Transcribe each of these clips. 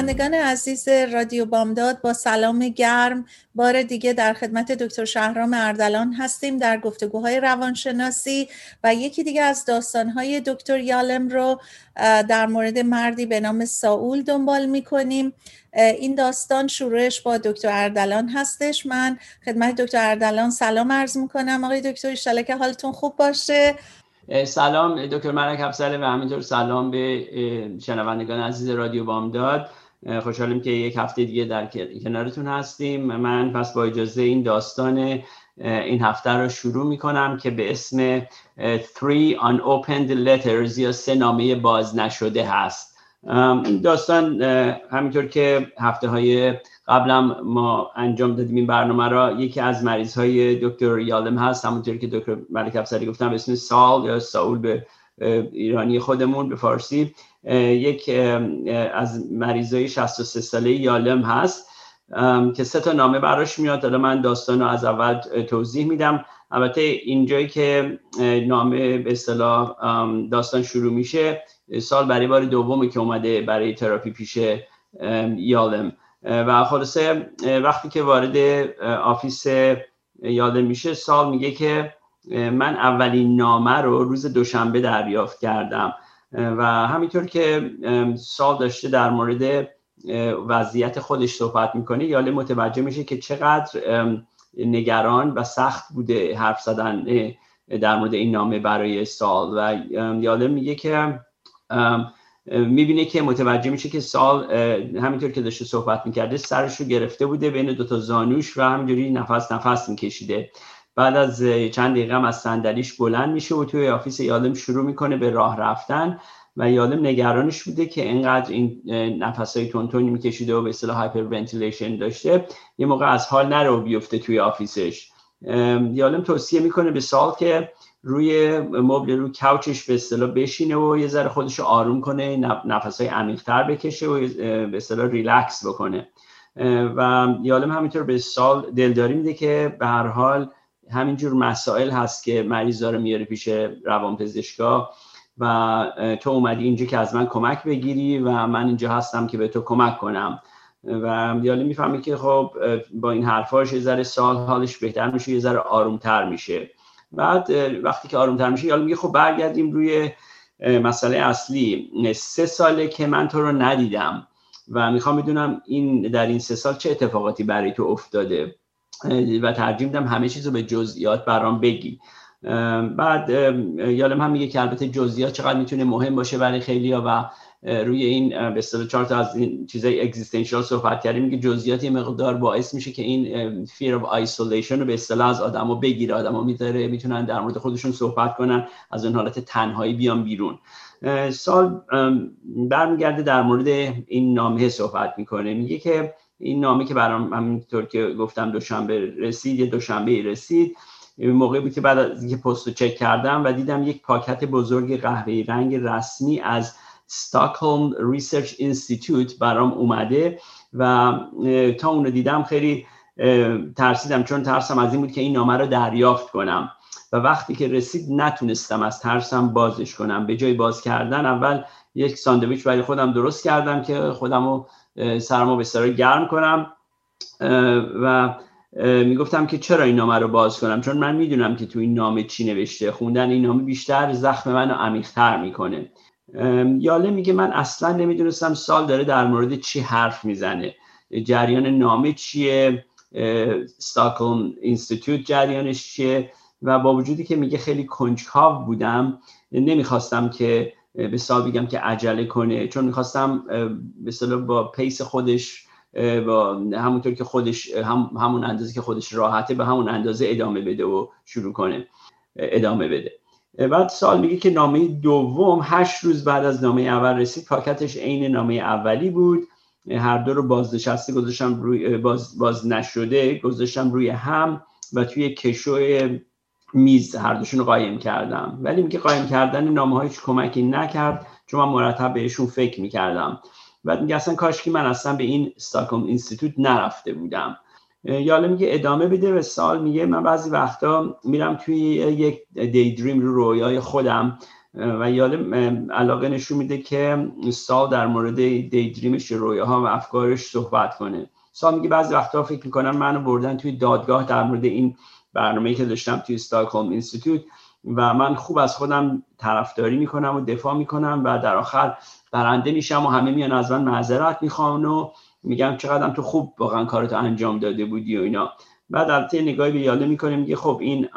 شنوندگان عزیز رادیو بامداد با سلام گرم بار دیگه در خدمت دکتر شهرام اردلان هستیم در گفتگوهای روانشناسی و یکی دیگه از داستانهای دکتر یالم رو در مورد مردی به نام ساول دنبال می‌کنیم. این داستان شروعش با دکتر اردلان هستش. من خدمت دکتر اردلان سلام عرض می‌کنم. آقای دکتر ایشالا که حالتون خوب باشه. سلام دکتر ملک افسله و همینطور سلام به شنوندگان عزیز رادیو بامداد. خوشحالیم که یک هفته دیگه در کنارتون هستیم. من پس با اجازه این داستان این هفته رو شروع می کنم که به اسم Three Unopened Letters یا سه نامه باز نشده هست. این داستان همینطور که هفته های قبلم ما انجام دادیم این برنامه را یکی از مریض های دکتر یالم هست. همونطور که دکتر ملک افسری گفتم به اسم سال یا ساول به ایرانی خودمون به فارسی. یک از مریضای 63 ساله یالم هست که سه تا نامه براش میاد. حالا من داستان رو از اول توضیح میدم. البته اینجایی که نامه به اصطلاح داستان شروع میشه سال برای بار دومی که اومده برای تراپی پیش یالم. و خلاصه وقتی که وارد office یالم میشه سال میگه که من اولین نامه رو روز دوشنبه دریافت کردم. و همینطور که سال داشته در مورد وضعیت خودش صحبت می‌کنه یاله متوجه میشه که چقدر نگران و سخت بوده حرف زدن در مورد این نامه برای سال. و یاله میگه که می‌بینه که متوجه میشه که سال همینطور که داشته صحبت می‌کرده سرش رو گرفته بوده بین دوتا زانوش و همینجوری نفس نفس میکشیده. بعد از چند دقیقه هم از صندلیش بلند میشه و توی office یالم شروع می‌کنه به راه رفتن و یالم نگرانش بوده که اینقدر این نفس های تند تندی میکشیده و به اصطلاح hyperventilation داشته یه موقع از حال نره بیفته توی office ش. یالم توصیه می‌کنه به سال که روی مبل رو couch ش به اصطلاح بشینه و یه ذره خودش آروم کنه نفس های عمیق‌تر بکشه و به اصطلاح ریلکس بکنه. و یالم همینطور به سال دلداری میده که به هر حال همینجور مسائل هست که مریض داره میاره پیش روانپزشکا و تو اومدی اینجا که از من کمک بگیری و من اینجا هستم که به تو کمک کنم. و یالی می‌فهمی که خب با این حرفاش یه ذره سال حالش بهتر میشه یه ذره آرومتر میشه. بعد وقتی که آرومتر میشه یالی میگه خب برگردیم روی مسئله اصلی. سه ساله که من تو رو ندیدم و می‌خوام بدونم این در این سه سال چه اتفاقاتی برای تو افتاده. و ترجیح میدم همه چیز رو به جزئیات برام بگی. بعد یالم هم میگه که البته جزئیات چقدر می‌تونه مهم باشه برای خیلی ها و روی این به اصطلاح چهار تا از این چیزای اگزیستانشال صحبت کردیم میگه جزئیات یه مقدار باعث میشه که این fear of isolation رو به اصطلاح از آدمو بگیره. آدمو می‌ذاره می‌تونن در مورد خودشون صحبت کنن از اون حالت تنهایی بیان بیرون. سال برمیگرده در مورد این نامه صحبت می‌کنه. میگه که این نامه که برام همینطور که گفتم دوشنبه رسید یه دوشنبه رسید. موقعی بود که بعد از اینکه پست چک کردم و دیدم یک پاکت بزرگ قهوه‌ای رنگ رسمی از Stockholm Research Institute برام اومده و تا اون رو دیدم خیلی ترسیدم چون ترسم از این بود که این نامه رو دریافت کنم. و وقتی که رسید نتونستم از ترسم بازش کنم. به جای باز کردن اول یک ساندویچ برای خودم درست کردم که خودم رو سرمو به سر گرم کنم. و می‌گفتم که چرا این نامه رو باز کنم؟ چون من می‌دونم که تو این نامه چی نوشته. خوندن این نامه بیشتر زخم منو عمیقتر می‌کنه. یاله میگه من اصلا نمی‌دونستم سال داره در مورد چی حرف می‌زنه. جریان نامه چیه؟ ستاکلم اینستیتوت جریانش چیه؟ و با وجودی که میگه خیلی کنجکاو بودم نمی‌خواستم که به سال بگم که عجله کنه. چون می‌خواستم به با پیس خودش با همونطور که خودش هم همون اندازه که خودش راحته به همون اندازه ادامه بده و شروع کنه ادامه بده. بعد سال میگه که نامه دوم هشت روز بعد از نامه اول رسید پاکتش عین نامه اولی بود. هر دو رو بازنشسته گذاشتم روی باز, باز نشده گذاشتم روی هم و توی کشو میز هر دوشون رو قایم کردم. ولی میگه قایم کردن نامه های کمکی نکرد چون من مرتب بهشون فکر می‌کردم. بعد میگه اصلا کاش که من اصلا به این استاکوم اینستیتوت نرفته بودم. یاله میگه ادامه بده و سال. میگه من بعضی وقتا میرم توی یک دی دریم رو رویای خودم و یاله علاقه نشون میده که سال در مورد دی دریمش رویاها و افکارش صحبت کنه. سال میگه بعضی وقتا فکر می‌کنم منو بردن توی دادگاه در مورد این برنامه که داشتم توی استاکهولم اینستیتوت و من خوب از خودم طرفداری می‌کنم و دفاع می‌کنم و در آخر برنده میشم و همه میان از من معذرت می‌خوان و میگم چقدر تو خوب واقعا کارتو انجام داده بودی و اینا. بعد البته نگاهی به یاله می‌کنه میگه خب این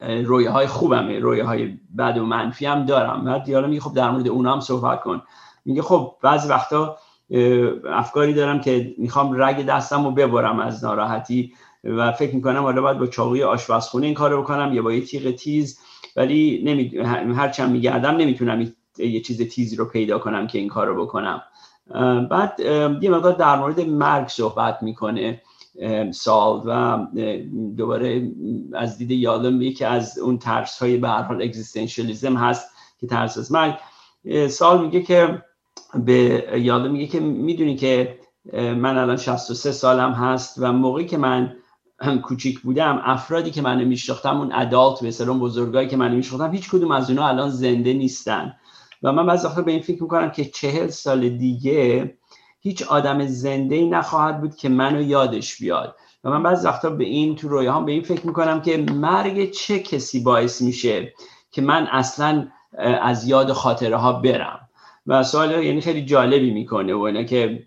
رویه های خوبمه رویه های بد و منفی هم دارم. بعد یاله میگه خب در مورد اونا هم صحبت کن. میگه خب بعضی وقتا افکاری دارم که می‌خوام رگ دستم رو ببرم از ناراحتی. و فکر می‌کنم حالا باید با چاقوی آشپزخونه این کارو بکنم یا با یه تیغ تیز. ولی نمی... هر چند میگردم نمی‌تونم یه چیز تیزی رو پیدا کنم که این کارو بکنم. بعد یه مقدار در مورد مرگ صحبت می‌کنه سال و دوباره از دید یادم یکی از اون ترس های به هر حال اگزیستانسیالیسم هست که ترس از مرگ. سال میگه که به یادم میگه که می‌دونی که من الان 63 سالم هست و موقعی که من کوچیک بودم افرادی که منو میشناختم اون ادالت به اون بزرگایی که منو میشناختم هیچ کدوم از اونا الان زنده نیستن. و من بعضی وقتا به این فکر می‌کنم که چهل سال دیگه هیچ آدم زنده ای نخواهد بود که منو یادش بیاد. و من بعضی وقتا به این تو رویاهام به این فکر می‌کنم که مرگ چه کسی باعث میشه که من اصلا از یاد خاطره ها برم. و سوال یعنی خیلی جالبی می‌کنه و اینا که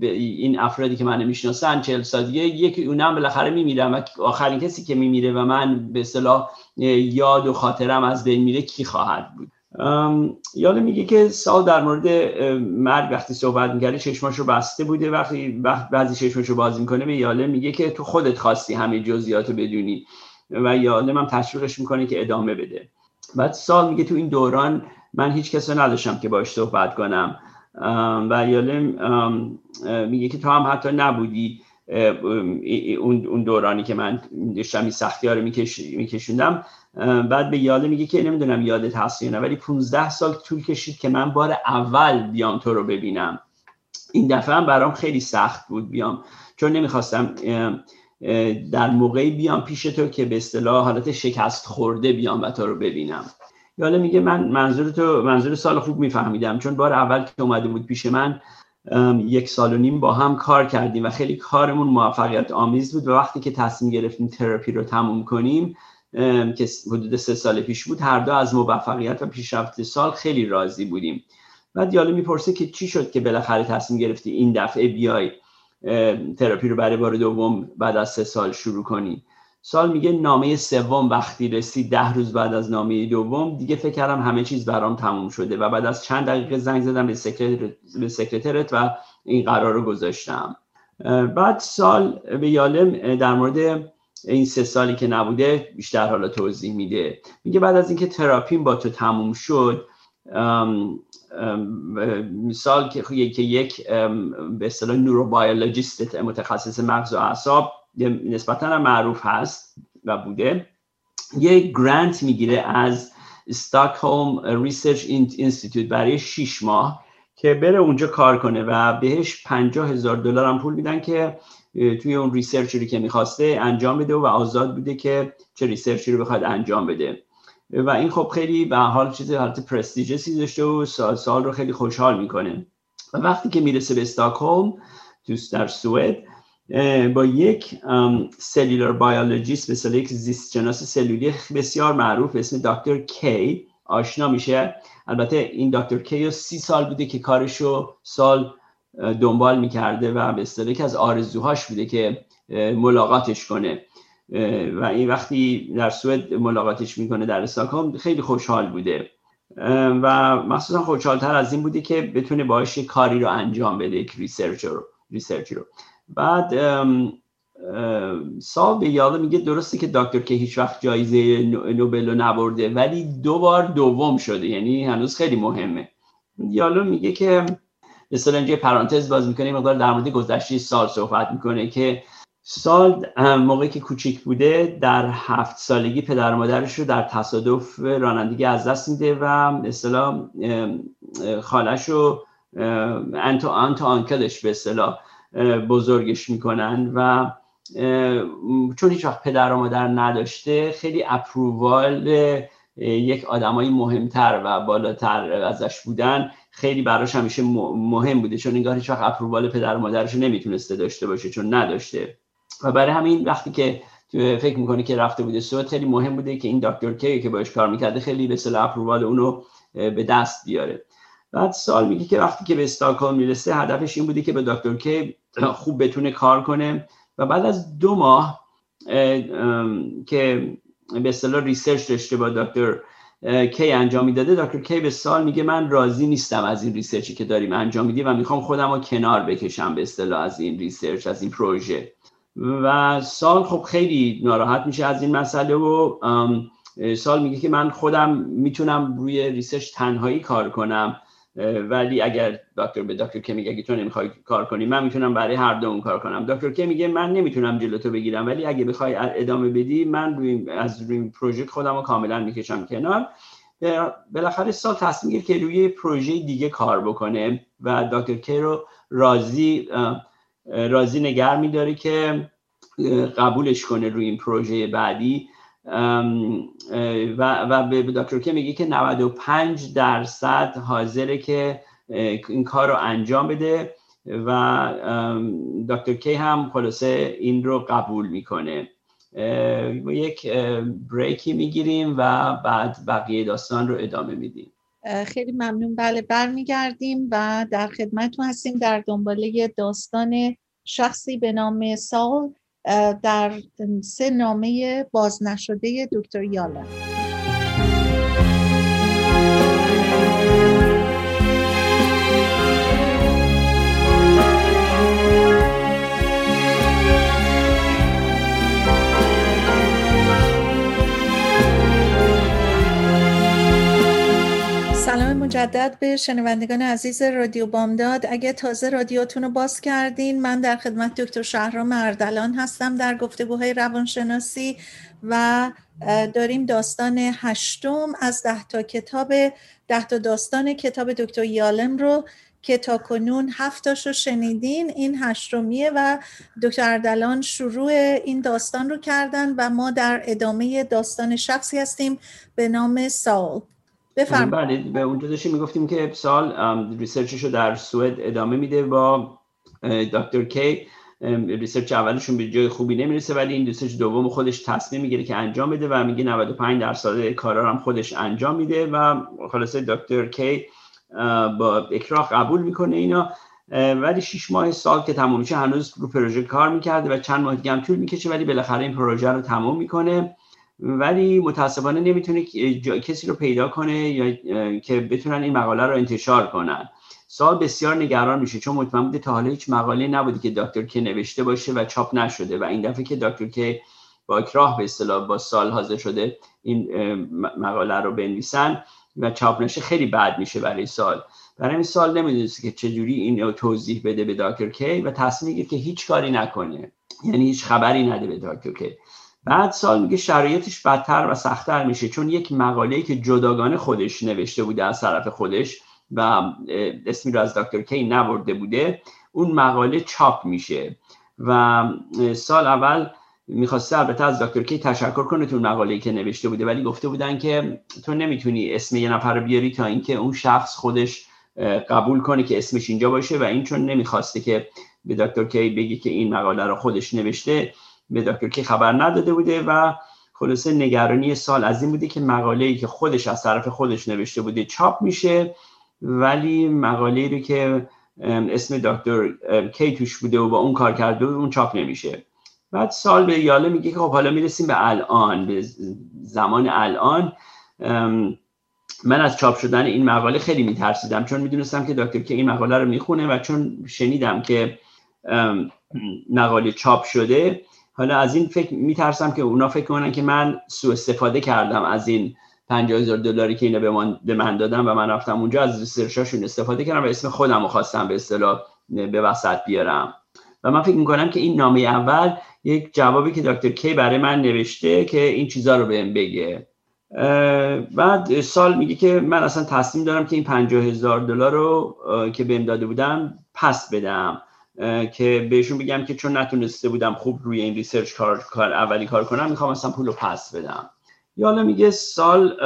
این افرادی که من می‌شناسن چهل سال دیگه یکی اونم بالاخره میمیرم و آخرین کسی که میمیره و من به اصطلاح یاد و خاطرم از بین میره کی خواهد بود؟ یاله میگه که سال در مورد مرگ وقتی صحبت می‌کرده چشماش رو بسته بوده وقتی وقت بعضی چشماش رو باز می‌کنه به یاله میگه که تو خودت خواستی همه جزئیات رو بدونی و یاله هم تشویقش می‌کنه که ادامه بده. بعد سال میگه تو این دوران من هیچ کس نداشتم که باش صحبت کنم. و یاله میگه که تو هم حتی نبودی اون دورانی که من داشتم این سختی ها رو میکشوندم. بعد به یاله میگه که نمی‌دونم یادت هست یا نه ولی 15 سال طول کشید که من بار اول بیام تو رو ببینم. این دفعه هم برام خیلی سخت بود بیام. چون نمی‌خواستم در موقعی بیام پیش تو که به اصطلاح حالت شکست خورده بیام و تو رو ببینم. یاله میگه من منظور تو منظور سال خوب میفهمیدم. چون بار اول که اومده بود پیش من یک سال و نیم با هم کار کردیم و خیلی کارمون موفقیت آمیز بود. و وقتی که تصمیم گرفتیم تراپی رو تموم کنیم که حدود سه سال پیش بود هر دو از موفقیت و پیشرفت سال خیلی راضی بودیم. بعد یالم می‌پرسه که چی شد که بالاخره تصمیم گرفتی این دفعه بیای تراپی رو برای بار دوم بعد از سه سال شروع کنی؟ سال میگه نامه سوم وقتی رسید ده روز بعد از نامه دوم دیگه فکر کردم همه چیز برام تموم شده و بعد از چند دقیقه زنگ زدم به secretary ت و این قرار رو گذاشتم. بعد سال به یالم در مورد این سه سالی که نبوده بیشتر حالا توضیح میده. میگه بعد از اینکه تراپیم با تو تموم شد سال که یک به اصطلاح neurobiologist متخصص مغز و اعصاب نسبتا معروف هست و بوده. یک grant می‌گیره از Stockholm Research Institute برای 6 ماه که بره اونجا کار کنه و بهش 50 هزار دلار هم پول میدن که توی اون ریسرچی که می‌خواسته انجام بده و آزاد بوده که چه ریسرچی رو بخواد انجام بده. و این خب خیلی به حال چیز حالت پرستیجسی داشته و سال, سال رو خیلی خوشحال می‌کنه. و وقتی که می‌رسه به استاکهلم دوست در سوئد با یک سلولر بیولوژیست مثل یک زیستشناس سلولی بسیار معروف اسم دکتر کی آشنا میشه. البته این دکتر کی سی سال بوده که کارشو سال دنبال می‌کرده و به اصطلاح که از آرزوهاش بوده که ملاقاتش کنه. و این وقتی در سوئد ملاقاتش می‌کنه در استاکهلم خیلی خوشحال بوده. و مخصوصا خوشحالتر از این بوده که بتونه باش کاری رو انجام بده یک research رو research ی رو. بعد به یالم میگه درسته که دکتر K هیچ وقت جایزه نوبل رو نبرده ولی دو بار دوم شده یعنی هنوز خیلی مهمه. یالو میگه که مثلا اینجا پرانتز باز می‌کنه مقدار در مورد گذشته سال صحبت می‌کنه که سال موقعی که کوچیک بوده در هفت سالگی پدر و مادرش رو در تصادف رانندگی از دست میده و اصطلاح خالش رو انتو آنکلش به اصطلاح بزرگش می‌کنن و چون هیچ وقت پدر و مادر نداشته خیلی اپرووال یک آدمایی مهمتر و بالاتر ازش بودن. خیلی براش همیشه مهم بوده چون انگار هیچ وقت اپرووال پدر و مادرش نمی‌تونسته داشته باشه چون نداشته. و برای همین وقتی که فکر می‌کنه که رفته بوده سوئد خیلی مهم بوده که این دکتر کی که باش کار می‌کرده خیلی به صلاح اپرووال اونو به دست بیاره. بعد سال میگه که وقتی که به استاکهلم می‌رسه هدفش این بوده که به دکتر کی خوب بتونه کار کنه. و بعد از دو ماه که به اصطلاح research داشته با دکتر K انجام می‌داده دکتر K به سال میگه من راضی نیستم از این research ی که داریم انجام میدیم و می‌خوام خودم رو کنار بکشم به اصطلاح از این research از این پروژه. و سال خب خیلی ناراحت میشه از این مسئله و سال میگه که من خودم می‌تونم روی research تنهایی کار کنم. ولی اگر دکتر به دکتر K میگه تو نمی‌خوای کار کنی من می‌تونم برای هر دومون کار کنم. دکتر K میگه من نمی‌تونم جلوتو بگیرم ولی اگه بخوای ادامه بدی من روی از روی پروژه خودم رو کاملا می‌کشم کنار. بالاخره سال تصمیم گرفت که روی پروژه دیگه کار بکنه و دکتر کی رو راضی راضی نگر میداره که قبولش کنه روی این پروژه بعدی. و, و به دکتر که میگه که 95 درصد حاضره که این کار رو انجام بده و دکتر کی هم خلاصه این رو قبول می‌کنه. یک بریکی می‌گیریم و بعد بقیه داستان رو ادامه میدیم. خیلی ممنون. بله برمیگردیم و در خدمتتون هستیم در دنباله داستان شخصی به نام سال. در سه نامه باز نشده دکتر یالن مجدد به شنوندگان عزیز رادیو بامداد. اگه تازه رادیوتون رو باز کردین من در خدمت دکتر شهرام اردلان هستم در گفتگوهای روانشناسی و داریم داستان هشتم از ده تا کتاب ده تا داستان کتاب دکتر یالم رو که تا کنون هفتاش رو شنیدین. این هشتمیه و دکتر اردلان شروع این داستان رو کردن و ما در ادامه داستان شخصی هستیم به نام سال. بفرمایید. بله به اونجا داشتیم می‌گفتیم که سال research ش رو در سوئد ادامه میده با دکتر کی. research اولشون به جای خوبی نمی‌رسه ولی این research دوم خودش تصمیم می‌گیره که انجام بده و میگه 95 درصد کارا هم خودش انجام میده و خلاصه دکتر کی با اکراه قبول می‌کنه اینا. ولی شش ماه سال که تموم میشه هنوز رو پروژه کار می‌کرده و چند ماه دیگه هم طول می‌کشه ولی بالاخره این پروژه رو تموم می‌کنه. ولی متاسفانه نمی‌تونه کسی رو پیدا کنه یا که بتونن این مقاله رو انتشار کنن. سال بسیار نگران میشه چون مطمئن بوده تا حالا هیچ مقاله نبوده که دکتر که نوشته باشه و چاپ نشده و این دفعه که دکتر که با اکراه به اصطلاح با سال حاضر شده این مقاله رو بنویسن و چاپ نشه خیلی بد میشه برای سال. برای این سال نمی‌دونست که چجوری این رو توضیح بده به دکتر کی و تصمیم که هیچ کاری نکنه. یعنی هیچ خبری نده به دکتر کی. بعد سال میگه شرایطش بدتر و سختتر میشه چون یک مقاله‌ای که جداگانه خودش نوشته بوده از طرف خودش و اسمی رو از دکتر کی نبرده بوده اون مقاله چاپ میشه و سال اول می‌خواسته البته از دکتر کی تشکر کنه تو مقاله‌ای که نوشته بوده ولی گفته بودن که تو نمی‌تونی اسم یه نفر رو بیاری تا اینکه اون شخص خودش قبول کنه که اسمش اینجا باشه و این چون نمی‌خواسته که به دکتر کی بگی که این مقاله رو خودش نوشته به دکتر کی خبر نداده بوده و خلاصه نگرانی سال از این بوده که مقاله ای که خودش از طرف خودش نوشته بوده چاپ میشه ولی مقاله رو که اسم دکتر کی توش بوده و با اون کار کرده و اون چاپ نمیشه. بعد سال به یاله میگه که خب حالا می‌رسیم به الان به زمان الان. من از چاپ شدن این مقاله خیلی میترسیدم چون می‌دونستم که دکتر کی این مقاله رو می‌خونه و چون شنیدم که مقاله چاپ شده حالا از این فکر میترسم که اونا فکر کنن که من سوء استفاده کردم از این 50 هزار دلاری که اینا به من, به من دادن و من رفتم اونجا از ریسرچاشون استفاده کردم و اسم خودم رو خواستم به اصطلاح به وسط بیارم. و من فکر می‌کنم که این نامه اول یک جوابی که دکتر کی برای من نوشته که این چیزا رو بهم بگه. بعد سال میگه که من اصلا تصمیم دارم که این 50 هزار دلار رو که بهم داده بودم پس بدم. که بهشون بگم که چون نتونسته بودم خوب روی این research کار, کار اولی کار کنم می‌خوام اصلا پول رو پس بدم. یا میگه سال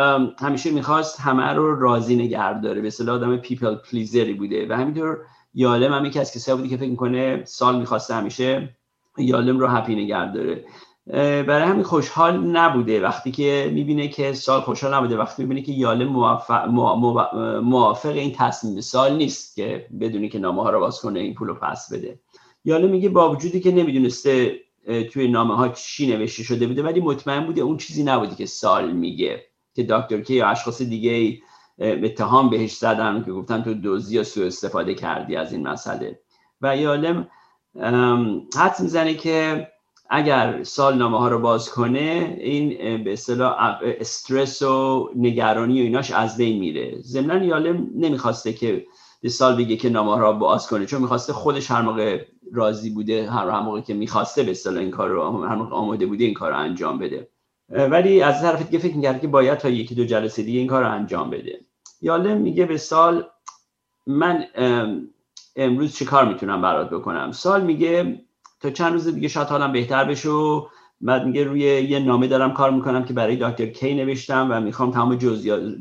همیشه می‌خواست همه رو راضی نگه داره یه آدم people pleaser ی بوده. و همینطور یالم هم یکی از کسایی بوده که فکر می‌کنه سال می‌خواسته همیشه یالم رو happy نگه داره. برای همین خوشحال نبوده. وقتی که می‌بینه که سال خوشحال نبوده وقتی می‌بینه که یالم موافق این تصمیم سال نیست که بدونی که نامه ها رو باز کنه این پول رو پس بده. یالم میگه با وجودی که نمی‌دونسته توی نامه ها چی نوشته شده بوده ولی مطمئن بوده اون چیزی نبوده که سال میگه. که دکتر کی یا اشخاص دیگه اتهام بهش زدن که گفتن تو دوزی یا سوء استفاده کردی از این مسئله. و یالم حد می‌زنه که اگر سال نامه ها رو باز کنه این به اصطلاح استرس و نگرانی و ایناش از بین میره. ضمن یالم نمی‌خواسته که به سال بگه که نامه ها رو باز کنه چون می‌خواسته خودش هر موقع راضی بوده هر موقع که می‌خواسته به اصطلاح این کار رو هر موقع آماده بوده این کار رو انجام بده. ولی از طرف دیگه فکر می‌کرد که باید تا یکی دو جلسه دیگه این کار رو انجام بده. یالم میگه به سال من امروز چه کار می‌تونم برات بکنم؟ سال میگه تا چند روز دیگه شاید حالم بهتر بشه بعد میگه روی یه نامه دارم کار می‌کنم که برای دکتر کی نوشتم و می‌خوام تمام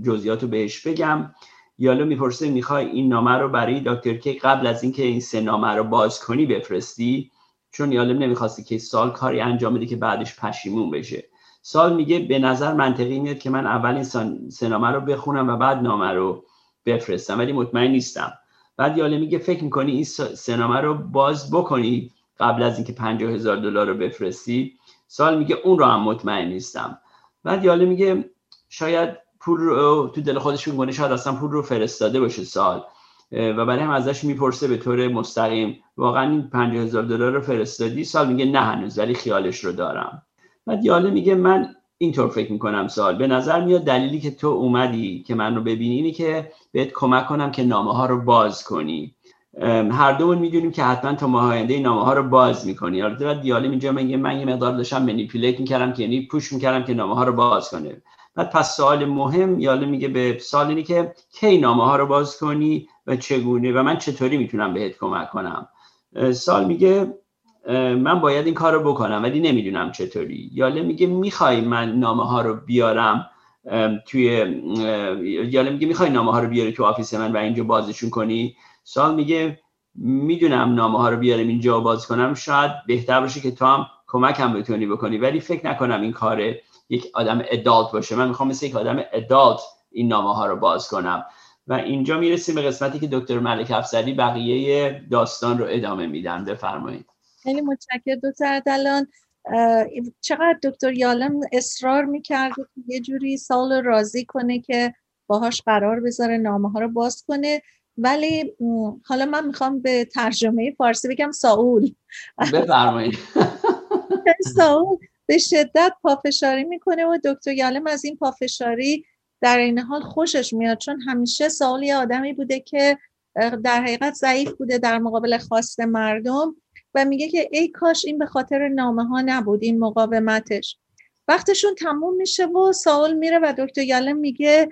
جزئیات رو بهش بگم. یالو می‌پرسه می‌خوای این نامه رو برای دکتر کی قبل از اینکه این سه نامه رو باز کنی بفرستی؟ چون یالم نمی‌خواستی که سال کاری انجام بده که بعدش پشیمون بشه. سال میگه به نظر منطقی میاد که من اول این سنامه رو بخونم و بعد نامه رو بفرستم ولی مطمئن نیستم. بعد یاله میگه فکر می‌کنی این سنامه رو باز بکنی؟ قبل از اینکه 50 هزار دلار رو بفرستی سال میگه اون رو هم مطمئن نیستم. بعد یاله میگه شاید پول رو تو دل خودش میگه شاید اصلا پول رو فرستاده باشه سال و برای هم ازش می‌پرسه به طور مستقیم واقعا این 50 هزار دلار رو فرستادی؟ سال میگه نه هنوز ولی خیالش رو دارم. بعد یاله میگه من اینطور فکر می‌کنم سال به نظر میاد دلیلی که تو اومدی که من رو ببینی اینی که بهت کمک کنم که نامه ها رو باز کنی. هر دومون می‌دونیم که حتما تا ماه آینده نامه ها رو باز می‌کنی. البته بعد دیالم اینجا میگه من یه مقدار داشتم منیپولیت می‌کردم که یعنی پوش می‌کردم که نامه ها رو باز کنه. بعد پس سوال مهم یالم میگه به سال اینی که کی نامه ها رو باز کنی و چگونه و من چطوری می‌تونم بهت کمک کنم؟ سال میگه من باید این کار رو بکنم ولی نمی‌دونم چطوری. یالم میگه می‌خوای من نامه ها رو بیارم توی یالم میگه می‌خوای نامه ها رو بیاری تو office من و اینجا بازشون کنی؟ سال میگه می‌دونم نامه ها رو بیارم اینجا باز کنم. شاید بهتر باشه که تو هم کمک هم بتونی بکنی. ولی فکر نکنم این کار یک آدم ادالت باشه. من می‌خوام مثل یک آدم ادالت این نامه ها رو باز کنم. و اینجا می‌رسیم به قسمتی که دکتر ملک افزری بقیه داستان رو ادامه میدن. بفرمایید. خیلی متشکر دکتر دلان چقدر دکتر یالم اصرار می‌کرد که یه جوری سال راضی کنه که باهاش قرار بذاره نامه ها رو باز کنه. ولی حالا من می‌خوام به ترجمه فارسی بگم ساول. بفرمایید. ساول به شدت پافشاری می‌کنه و دکتر یالم از این پافشاری در این حال خوشش میاد چون همیشه ساول یه آدمی بوده که در حقیقت ضعیف بوده در مقابل خواست مردم و میگه که ای کاش این به خاطر نامه ها نبود این مقاومتش. وقتشون تموم میشه و ساول میره و دکتر یالم میگه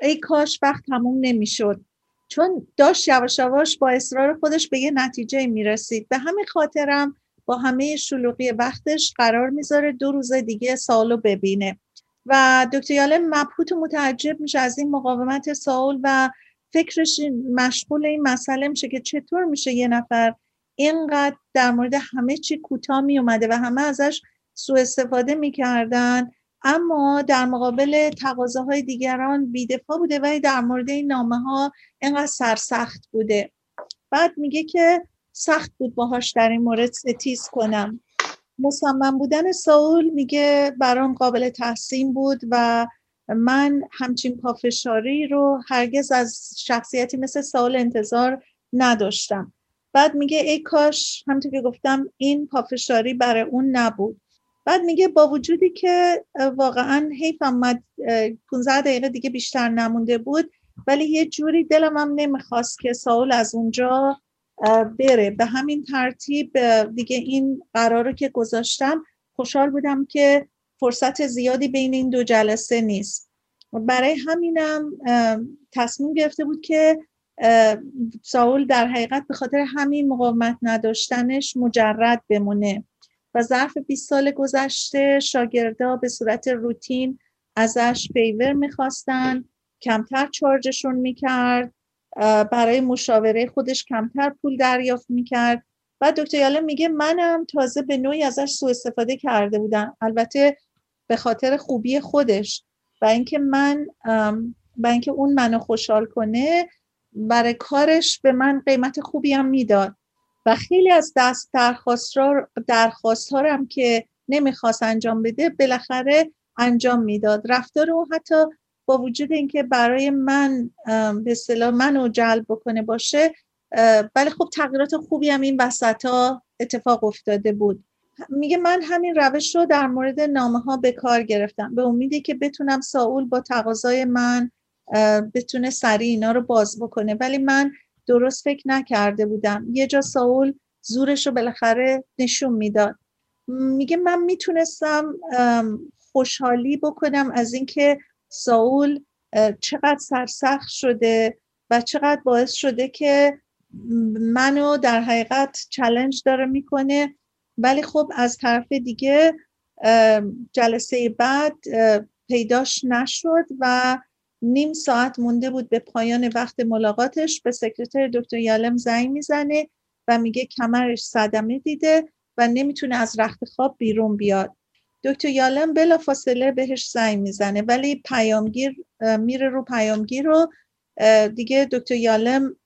ای کاش وقت تموم نمی‌شد. چون داشت یواش یواش با اصرار خودش به یه نتیجه می‌رسید. به همین خاطرم با همه شلوغی وقتش قرار می‌ذاره دو روز دیگه سالو ببینه. و دکتر یالم مبهوت و متعجب میشه از این مقاومت سال و فکرش مشغول این مسئله میشه که چطور میشه یه نفر اینقدر در مورد همه چی کوتاه می اومده و همه ازش سوء استفاده می‌کردن. اما در مقابل تقاضاهای دیگران بیدفاع بوده ولی در مورد این نامه ها اینقدر سرسخت بوده. بعد میگه که سخت بود باهاش در این مورد ستیز کنم. مصمم بودن ساول میگه برام قابل تحسین بود و من همچین پافشاری رو هرگز از شخصیتی مثل ساول انتظار نداشتم. بعد میگه ای کاش همونطور که گفتم این پافشاری برای اون نبود. بعد میگه با وجودی که واقعا حیفم مد 15 دقیقه دیگه بیشتر نمونده بود ولی یه جوری دلم هم نمی‌خواست که ساول از اونجا بره. به همین ترتیب دیگه این قرار که گذاشتم خوشحال بودم که فرصت زیادی بین این دو جلسه نیست. برای همینم تصمیم گرفته بود که ساول در حقیقت به خاطر همین مقاومت نداشتنش مجرد بمونه. و ظرف 20 سال گذشته شاگردا به صورت روتین ازش فیور می‌خواستن کمتر چارجشون می‌کرد برای مشاوره خودش کمتر پول دریافت می‌کرد. و دکتر یالم میگه منم تازه به نوعی ازش سوء استفاده کرده بودم. البته به خاطر خوبی خودش. و اینکه من و اینکه اون منو خوشحال کنه برای کارش به من قیمت خوبی هم می‌داد. و خیلی از دست درخواست, درخواست ها هم که نمی‌خواست انجام بده بالاخره انجام می‌داد. رفتار او حتی با وجود اینکه برای من به اصطلاح منو جلب بکنه باشه ولی خب تغییرات خوبی هم این وسط ها اتفاق افتاده بود. میگه من همین روش رو در مورد نامه ها به کار گرفتم به امیدی که بتونم ساول با تقاضای من بتونه سریع اینا رو باز بکنه. ولی من درست فکر نکرده بودم. یه جا ساول زورش رو بالاخره نشون می‌داد. میگه من می‌تونستم خوشحالی بکنم از اینکه ساول چقدر سرسخت شده و چقدر باعث شده که منو در حقیقت چلنج داره می‌کنه. ولی خب از طرف دیگه جلسه بعد پیداش نشد و نیم ساعت مونده بود به پایان وقت ملاقاتش به سکرتر دکتر یالم زنگ می‌زنه و میگه کمرش صدمه دیده و نمی‌تونه از رخت خواب بیرون بیاد. دکتر یالم بلا فاصله بهش زنگ می‌زنه ولی پیامگیر میره رو پیامگیر رو دیگه دکتر یالم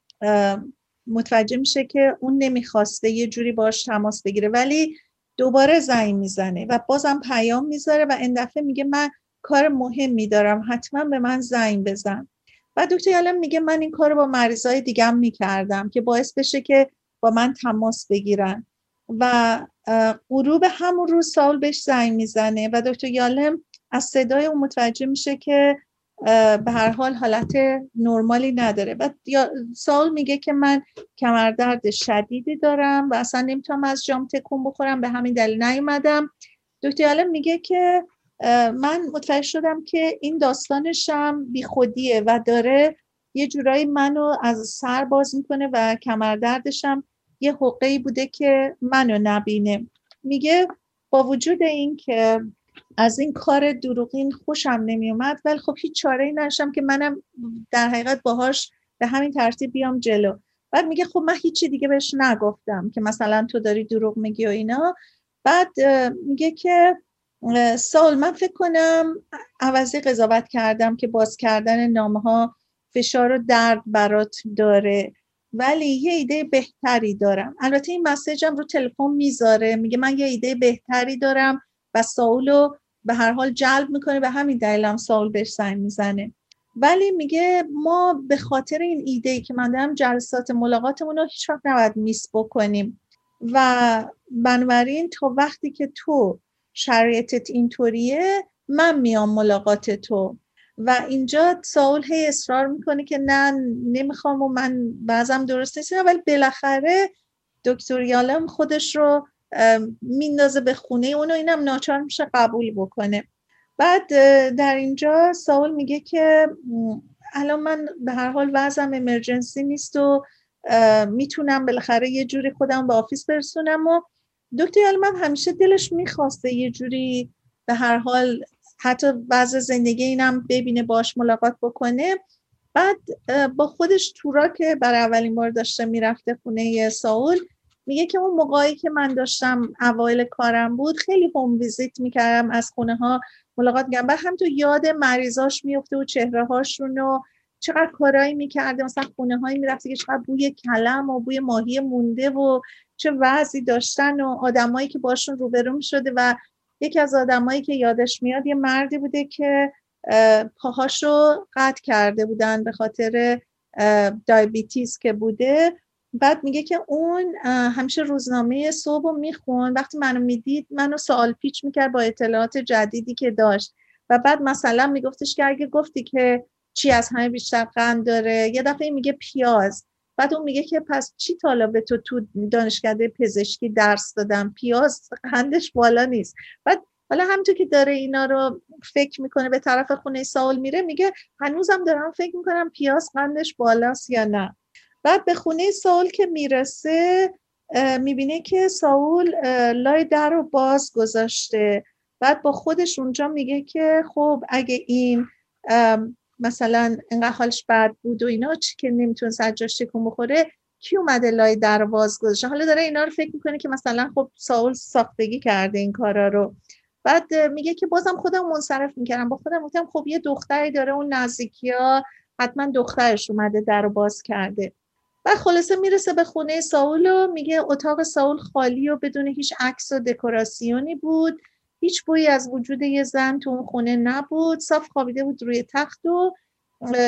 متوجه میشه که اون نمی‌خواسته یه جوری باش تماس بگیره ولی دوباره زنگ می‌زنه و بازم پیام می‌ذاره و این دفعه میگه من کار مهمی دارم حتما به من زنگ بزن. و دکتر یالم میگه من این کار با مریضای دیگم می‌کردم که باعث بشه که با من تماس بگیرن. و غروب همون روز سال بهش زنگ می‌زنه و دکتر یالم از صدای اون متوجه میشه که به هر حال حالت نرمالی نداره. و سال میگه که من کمردرد شدیدی دارم و اصلا نمی‌تونم از جام تکون بخورم به همین دلیل نیومدم. دکتر یالم میگه که من متوجه شدم که این داستانشم بی خودیه و داره یه جورایی منو از سر باز می‌کنه و کمردردشم یه حقه بوده که منو نبینه. میگه با وجود این که از این کار دروغین خوشم نمیومد ولی خب هیچ چاره ای نشم که منم در حقیقت باهاش به همین ترتیب بیام جلو. بعد میگه خب من هیچی دیگه بهش نگفتم که مثلا تو داری دروغ میگی و اینا. بعد میگه که سال من فکر کنم عوضی قضاوت کردم که باز کردن نامه ها فشار و درد برات داره. ولی یه ایده بهتری دارم. البته این مسیجم رو تلفن می‌ذاره. میگه من یه ایده بهتری دارم و ساولو به هر حال جلب می‌کنه به همین دلیلم ساول بهش زنگ می‌زنه. ولی میگه ما به خاطر این ایده ای که من دارم جلسات ملاقاتمون رو هیچ وقت نباید میس بکنیم. و بنابراین تا وقتی که تو شرایطت اینطوریه من میام ملاقات تو. و اینجا ساول هی اصرار می‌کنه که نه نمی‌خوام و من بعضم درست نیست ولی بالاخره دکتر یالم خودش رو میندازه به خونه اونو اینم ناچار میشه قبول بکنه. بعد در اینجا ساول میگه که الان من به هر حال وضعم امرجنسی نیست و می‌تونم بالاخره یه جوری خودم به office برسونم و دکتر من همیشه دلش می‌خواسته یه جوری به هر حال حتی بعض زندگی اینم ببینه باش ملاقات بکنه. بعد با خودش تو راه که برای اولین بار داشته می‌رفته خونه ساول میگه که اون موقعی که من داشتم اوایل کارم بود خیلی home visit می‌کردم از خونه ها ملاقات می‌کردم. بعد هم تو یاد مریضاش میفته و چهره هاشون و چقدر کارایی می‌کرده مثلا خونه هایی می‌رفته که چقدر بوی کلم و بوی ماهی مونده و چه وضعی داشتن و آدمایی که باشون روبرو شده و یکی از آدمایی که یادش میاد یه مردی بوده که پاهاشو قطع کرده بودن به خاطر دایبیتیز که بوده. بعد میگه که اون همیشه روزنامه صبح میخون وقتی منو می‌دید منو سوال پیچ می‌کرد با اطلاعات جدیدی که داشت. و بعد مثلا میگفتش که اگه گفتی که چی از همه بیشتر قند داره. یه دفعه میگه پیاز. بعد اون میگه که پس چی طالبه به تو تو دانشکده پزشکی درس دادم؟ پیاز قندش بالا نیست. بعد حالا همونطور که داره اینا رو فکر می‌کنه به طرف خونه ساول میره میگه هنوزم دارم فکر می‌کنم پیاز قندش بالاست یا نه. بعد به خونه ساول که می‌رسه می‌بینه که ساول لای در رو باز گذاشته. بعد با خودش اونجا میگه که خب اگه این مثلا انقدر حالش بد بود و اینا چی که نمی‌تونه سجاش تکون بخوره کی اومده لای در باز گذاشته؟ حالا داره اینا رو فکر می‌کنه که مثلا خب ساول ساختگی کرده این کارا رو. بعد میگه که بازم خودم منصرف می‌کردم. با خودم گفتم خب یه دختری داره اون نزدیکی ها حتما دخترش اومده در باز کرده. و خلاصه می‌رسه به خونه ساول و میگه اتاق ساول خالی و بدون هیچ عکس و دکوراسیونی بود. هیچ بویی از وجود یه زن تو اون خونه نبود. صاف خوابیده بود روی تخت و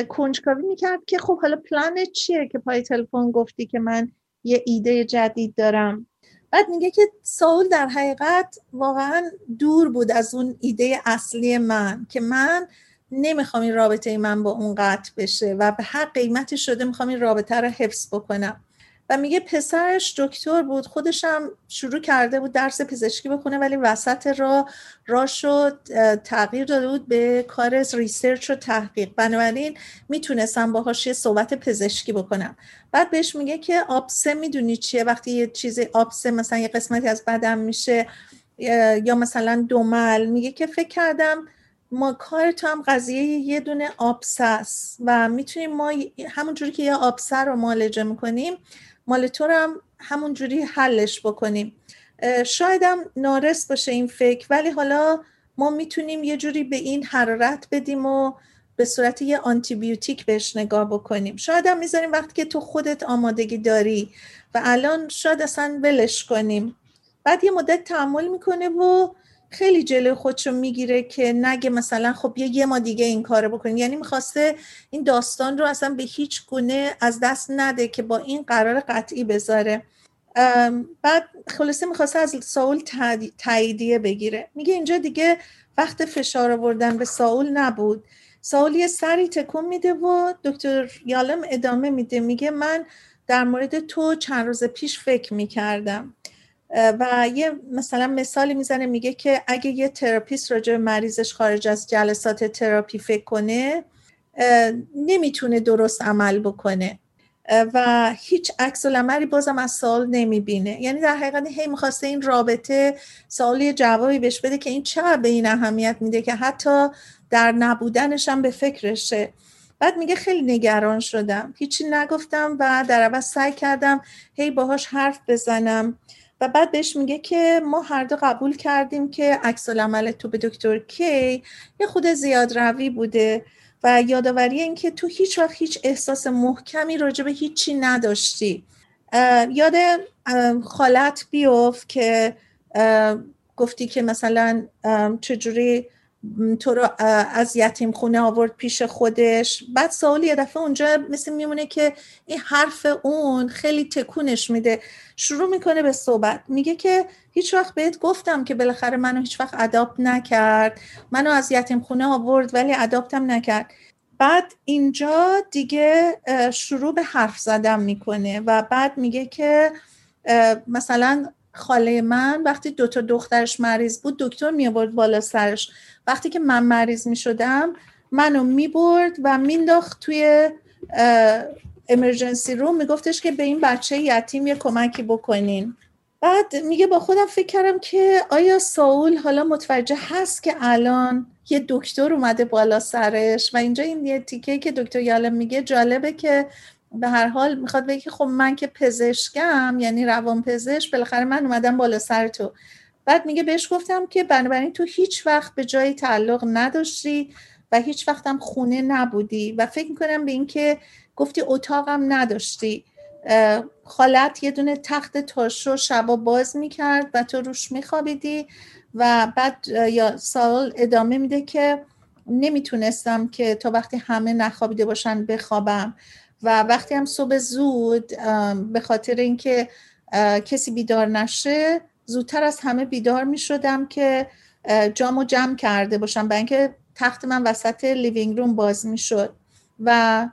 کنجکاوی می‌کرد که خب حالا پلانت چیه که پای تلفن گفتی که من یه ایده جدید دارم. بعد میگه که ساول در حقیقت واقعا دور بود از اون ایده اصلی من که من نمی‌خوام این رابطه من با اون قطع بشه و به هر قیمتی شده می‌خوام این رابطه رو حفظ بکنم. و میگه پسرش دکتر بود خودشم شروع کرده بود درس پزشکی بخونه ولی وسط را را شد تغییر داده بود به کار ریسرچ و تحقیق. بنابراین می‌تونستم باهاش یه صحبت پزشکی بکنم. بعد بهش میگه که آبسه می‌دونی چیه؟ وقتی یه چیزی آبسه مثلا یه قسمتی از بدن میشه یا مثلا دومل میگه که فکر کردم ما کار تو هم قضیه یه دونه آبسه است و می‌تونیم ما همونجوری که یه آبسه رو معالجه می‌کنیم مال تو هم همون جوری حلش بکنیم. شایدم نارس باشه این فکر ولی حالا ما می‌تونیم یه جوری به این حرارت بدیم و به صورت یه آنتیبیوتیک بهش نگاه بکنیم. شاید هم می‌ذاریم وقتی که تو خودت آمادگی داری و الان شاید اصلا ولش کنیم. بعد یه مدت تحمل می‌کنه و خیلی جلوی خودشو می‌گیره که نگه مثلا خب یه, یه ما دیگه این کارو بکنیم. یعنی می‌خواسته این داستان رو اصلا به هیچ گونه از دست نده که با این قرار قطعی بذاره. بعد خلاصه می‌خواسته از ساول تاییدیه بگیره. میگه اینجا دیگه وقت فشار آوردن به ساول نبود. ساول یه سری تکون میده و دکتر یالم ادامه میده. میگه من در مورد تو چند روز پیش فکر می‌کردم. و یه مثلا مثالی می‌زنه میگه که اگه یه therapist راجع به مریضش خارج از جلسات تراپی فکر کنه نمی‌تونه درست عمل بکنه. و هیچ عکس العملی بازم از سال نمی‌بینه. یعنی در حقیقت هی می‌خواسته این رابطه سوالی جوابی بهش بده که این چقدر به این اهمیت میده که حتی در نبودنش هم به فکرشه. بعد میگه خیلی نگران شدم. هیچی نگفتم و در عوض سعی کردم هی باهاش حرف بزنم. و بعد بهش میگه که ما هر دو قبول کردیم که عکس العمل تو به دکتر کی یه خود زیاد روی بوده و یادآوری این که تو هیچ وقت هیچ احساس محکمی راجع به هیچی نداشتی. یاد خالت بیفت که گفتی که مثلا چجوری تو رو از یتیم خونه آورد پیش خودش. بعد سوال یه دفعه اونجا مثل میمونه که این حرف اون خیلی تکونش میده. شروع می‌کنه به صحبت. میگه که هیچ وقت بهت گفتم که بالاخره منو هیچ وقت اداپت نکرد. منو از یتیم خونه آورد ولی اداپتم نکرد. بعد اینجا دیگه شروع به حرف زدن می‌کنه و بعد میگه که مثلا خاله من وقتی دو تا دخترش مریض بود دکتر می آورد بالا سرش. وقتی که من مریض می شدم منو می برد و مینداخت توی امرجنسی روم میگفتش که به این بچه یتیم یه کمکی بکنین. بعد میگه با خودم فکر کردم که آیا ساول حالا متوجه هست که الان یه دکتر اومده بالا سرش و اینجا این یه تیکه که دکتر یالم میگه جالبه که به هر حال می‌خواد بگه خب من که پزشکم یعنی روان پزشک بالاخره من اومدم بالا سر تو. بعد میگه بهش گفتم که بنابراین تو هیچ وقت به جایی تعلق نداشتی و هیچ وقتم خونه نبودی و فکر می‌کنم به اینکه گفتی اتاقم نداشتی. خالت یه دونه تخت تاشو شبا باز می‌کرد و تو روش میخوابیدی و بعد یا سال ادامه میده که نمی‌تونستم که تا وقتی همه نخوابیده باشن بخوابم. و وقتی هم صبح زود به خاطر اینکه کسی بیدار نشه زودتر از همه بیدار می شدم که جامو جمع کرده باشم برای اینکه تخت من وسط لیوینگ روم باز می شد و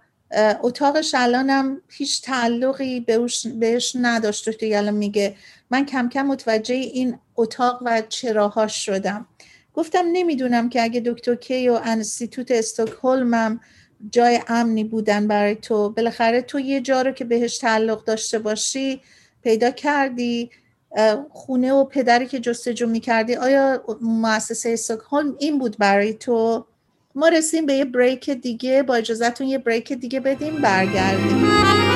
اتاقش الانم هیچ تعلقی بهش نداشت. دکتر الان میگه من کم کم متوجه این اتاق و چراهاش شدم. گفتم نمی‌دونم که اگه دکتر کی و انستیتوت استکهلمم جای امنی بودن برای تو. بالاخره تو یه جا رو که بهش تعلق داشته باشی پیدا کردی. خونه و پدری که جستجو می‌کردی آیا مؤسسه استکهلم این بود برای تو؟ ما رسیم به یه بریک دیگه. با اجازهتون یه بریک دیگه بدیم برگردیم.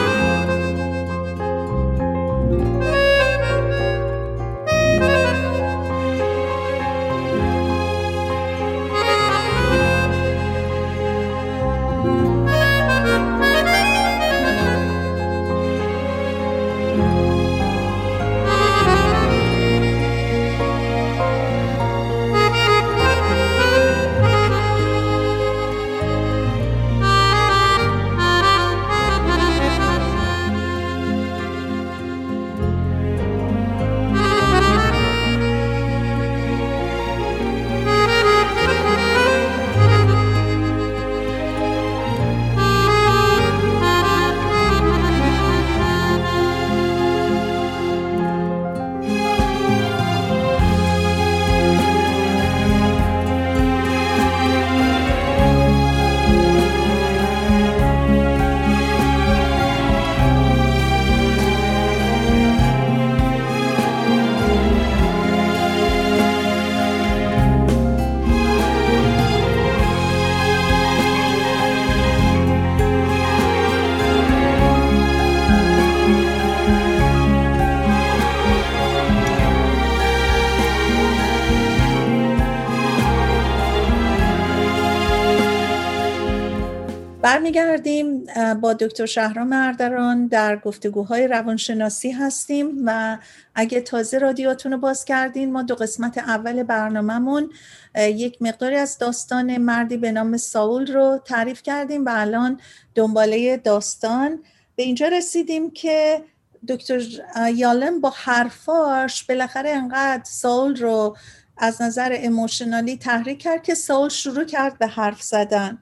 برمیگردیم با دکتر شهرام اردران در گفتگوهای روانشناسی هستیم و اگه تازه رادیوتون رو باز کردین ما دو قسمت اول برنامهمون یک مقداری از داستان مردی به نام ساول رو تعریف کردیم و الان دنباله داستان. به اینجا رسیدیم که دکتر یالم با حرفاش بالاخره انقدر ساول رو از نظر اموشنالی تحریک کرد که ساول شروع کرد به حرف زدن.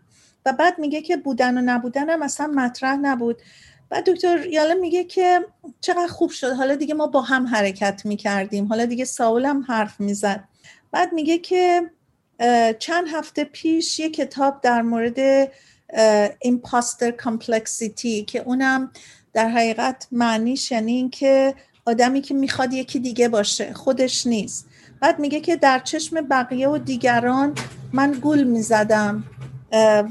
و بعد میگه که بودن و نبودن هم اصلا مطرح نبود. بعد دکتر یاله میگه که چقدر خوب شد. حالا دیگه ما با هم حرکت می‌کردیم. حالا دیگه ساول هم حرف می‌زد. بعد میگه که چند هفته پیش یه کتاب در مورد imposter complexity که اونم در حقیقت معنیش یعنی این که آدمی که می‌خواد یکی دیگه باشه خودش نیست. بعد میگه که در چشم بقیه و دیگران من گول می‌زدم.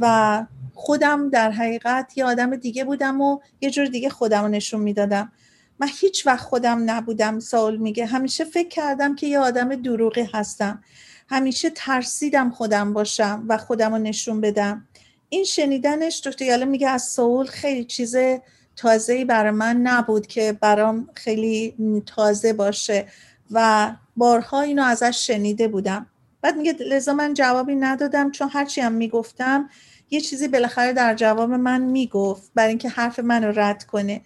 و خودم در حقیقت یه آدم دیگه بودم و یه جور دیگه خودم رو نشون می‌دادم. من هیچ وقت خودم نبودم سال میگه. همیشه فکر کردم که یه آدم دروغی هستم. همیشه ترسیدم خودم باشم و خودم رو نشون بدم. این شنیدنش دکتر یاله میگه از سول خیلی چیز تازه‌ای برای من نبود که برام خیلی تازه باشه. و بارها اینو ازش شنیده بودم. بعد میگه لذا من جوابی ندادم چون هرچی هم می‌گفتم یه چیزی بالاخره در جواب من می‌گفت برای اینکه حرف من رو رد کنه.